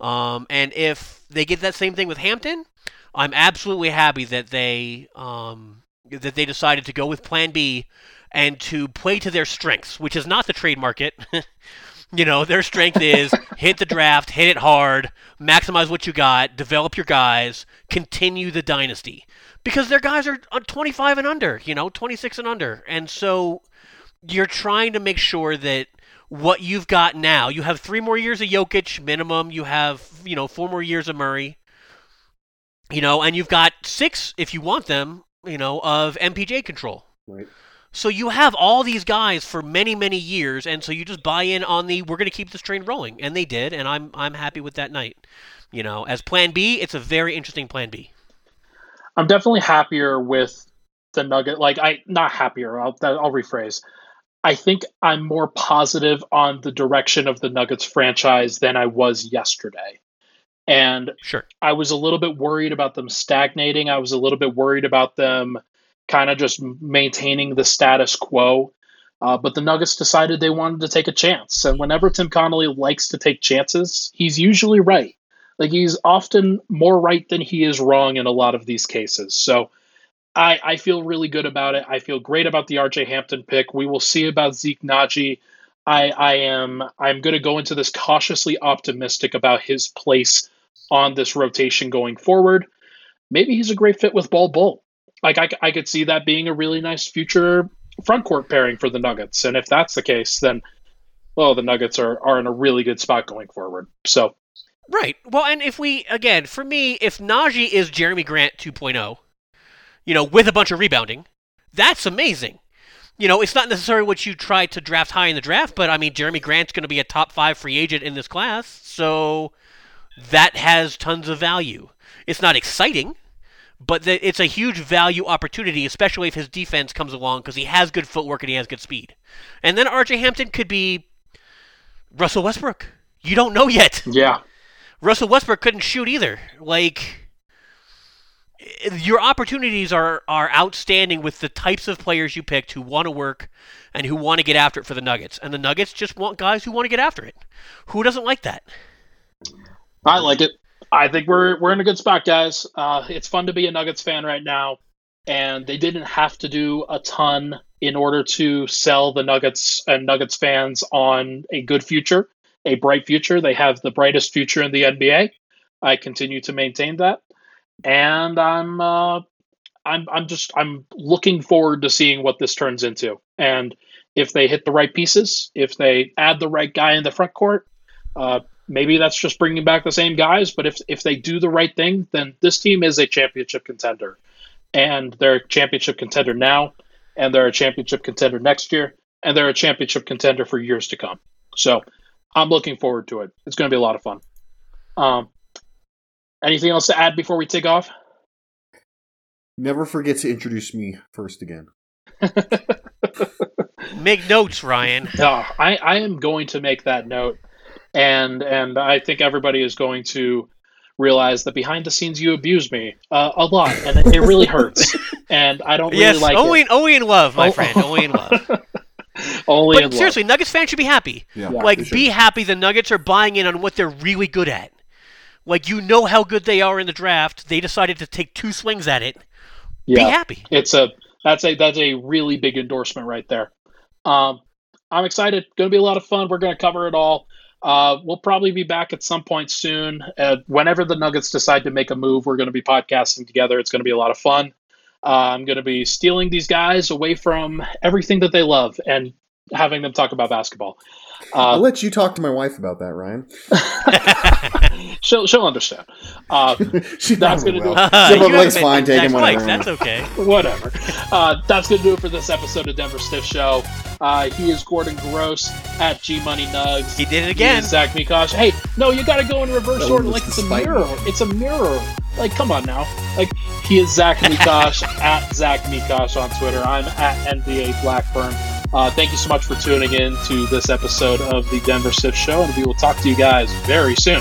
Um, and if they get that same thing with Hampton, I'm absolutely happy that they um, that they decided to go with Plan B and to play to their strengths, which is not the trade market. *laughs* You know, their strength is hit the draft, hit it hard, maximize what you got, develop your guys, continue the dynasty. Because their guys are uh, 25 and under, you know, 26 and under. And so you're trying to make sure that what you've got now, you have three more years of Jokic minimum, you have, you know, four more years of Murray, you know, and you've got six, if you want them, you know, of MPJ control. Right. So you have all these guys for many, many years, and so you just buy in on the we're going to keep this train rolling, and they did, and I'm I'm happy with that night. You know, as Plan B, it's a very interesting Plan B. I'm definitely happier with the Nugget. Like I, not happier. I'll I'll rephrase. I think I'm more positive on the direction of the Nuggets franchise than I was yesterday. And sure, I was a little bit worried about them stagnating. I was a little bit worried about them kind of just maintaining the status quo. Uh, but the Nuggets decided they wanted to take a chance. And whenever Tim Connolly likes to take chances, he's usually right. Like he's often more right than he is wrong in a lot of these cases. So I, I feel really good about it. I feel great about the RJ Hampton pick. We will see about Zeke Nnaji. I, I am I'm going to go into this cautiously optimistic about his place on this rotation going forward. Maybe he's a great fit with Bol Bol. Like I, I could see that being a really nice future front court pairing for the Nuggets. And if that's the case, then well, the Nuggets are are in a really good spot going forward. So Right. Well, and if we again, for me, if Nnaji is Jerami Grant 2.0, you know, with a bunch of rebounding, that's amazing. You know, it's not necessarily what you try to draft high in the draft, but I mean, Jerami Grant's going to be a top five free agent in this class, so that has tons of value. It's not exciting, but the, it's a huge value opportunity, especially if his defense comes along because he has good footwork and he has good speed. And then RJ Hampton could be Russell Westbrook. You don't know yet. Yeah. Russell Westbrook couldn't shoot either. Like your opportunities are are outstanding with the types of players you picked who want to work and who want to get after it for the Nuggets. And the Nuggets just want guys who want to get after it. Who doesn't like that? I like it. I think we're we're in a good spot, guys. Uh, it's fun to be a Nuggets fan right now, and they didn't have to do a ton in order to sell the Nuggets and Nuggets fans on a good future, a bright future. They have the brightest future in the NBA. I continue to maintain that and I'm uh, I'm I'm just I'm looking forward to seeing what this turns into. And if they hit the right pieces, if they add the right guy in the front court, uh, maybe that's just bringing back the same guys. But if if they do the right thing, then this team is a championship contender, and they're a championship contender now, and they're a championship contender next year, and they're a championship contender for years to come. So I'm looking forward to it. It's going to be a lot of fun. Um, Anything else to add before we take off? Never forget to introduce me first again. *laughs* make notes, Ryan. No, I, I am going to make that note, and and I think everybody is going to realize that behind the scenes you abuse me uh, a lot, and it, it really hurts. *laughs* and I don't really yes, like only, it. Only in love, my oh, friend. Only in love. *laughs* only but seriously, love. Nuggets fans should be happy. Yeah. like, be happy the Nuggets are buying in on what they're really good at. Like you know how good they are in the draft. They decided to take two swings at it. Yeah. Be happy. It's a that's a that's a really big endorsement right there. Um, I'm excited. Going to be a lot of fun. We're going to cover it all. Uh, we'll probably be back at some point soon. Uh, whenever the Nuggets decide to make a move, we're going to be podcasting together. It's going to be a lot of fun. Uh, I'm going to be stealing these guys away from everything that they love and having them talk about basketball. Uh, I'll let you talk to my wife about that, Ryan. *laughs* she'll she'll understand. Uh, *laughs* she that's gonna do it. *laughs* Yeah, fine. Take him whatever. That's okay. whatever. Uh, that's gonna do it for this episode of Denver Stiff Show. Uh, he is Gordon Gross at G Money Nugs. He did it again. Zach Mikash. Hey, no, you got to go in reverse order. Like it's a spite. mirror. It's a mirror. Like, come on now. Like, he is Zach Mikash *laughs* at Zach Mikash on Twitter. I'm at NBA Blackburn. Uh, thank you so much for tuning in to this episode of the Denver Stiff Show, and we will talk to you guys very soon.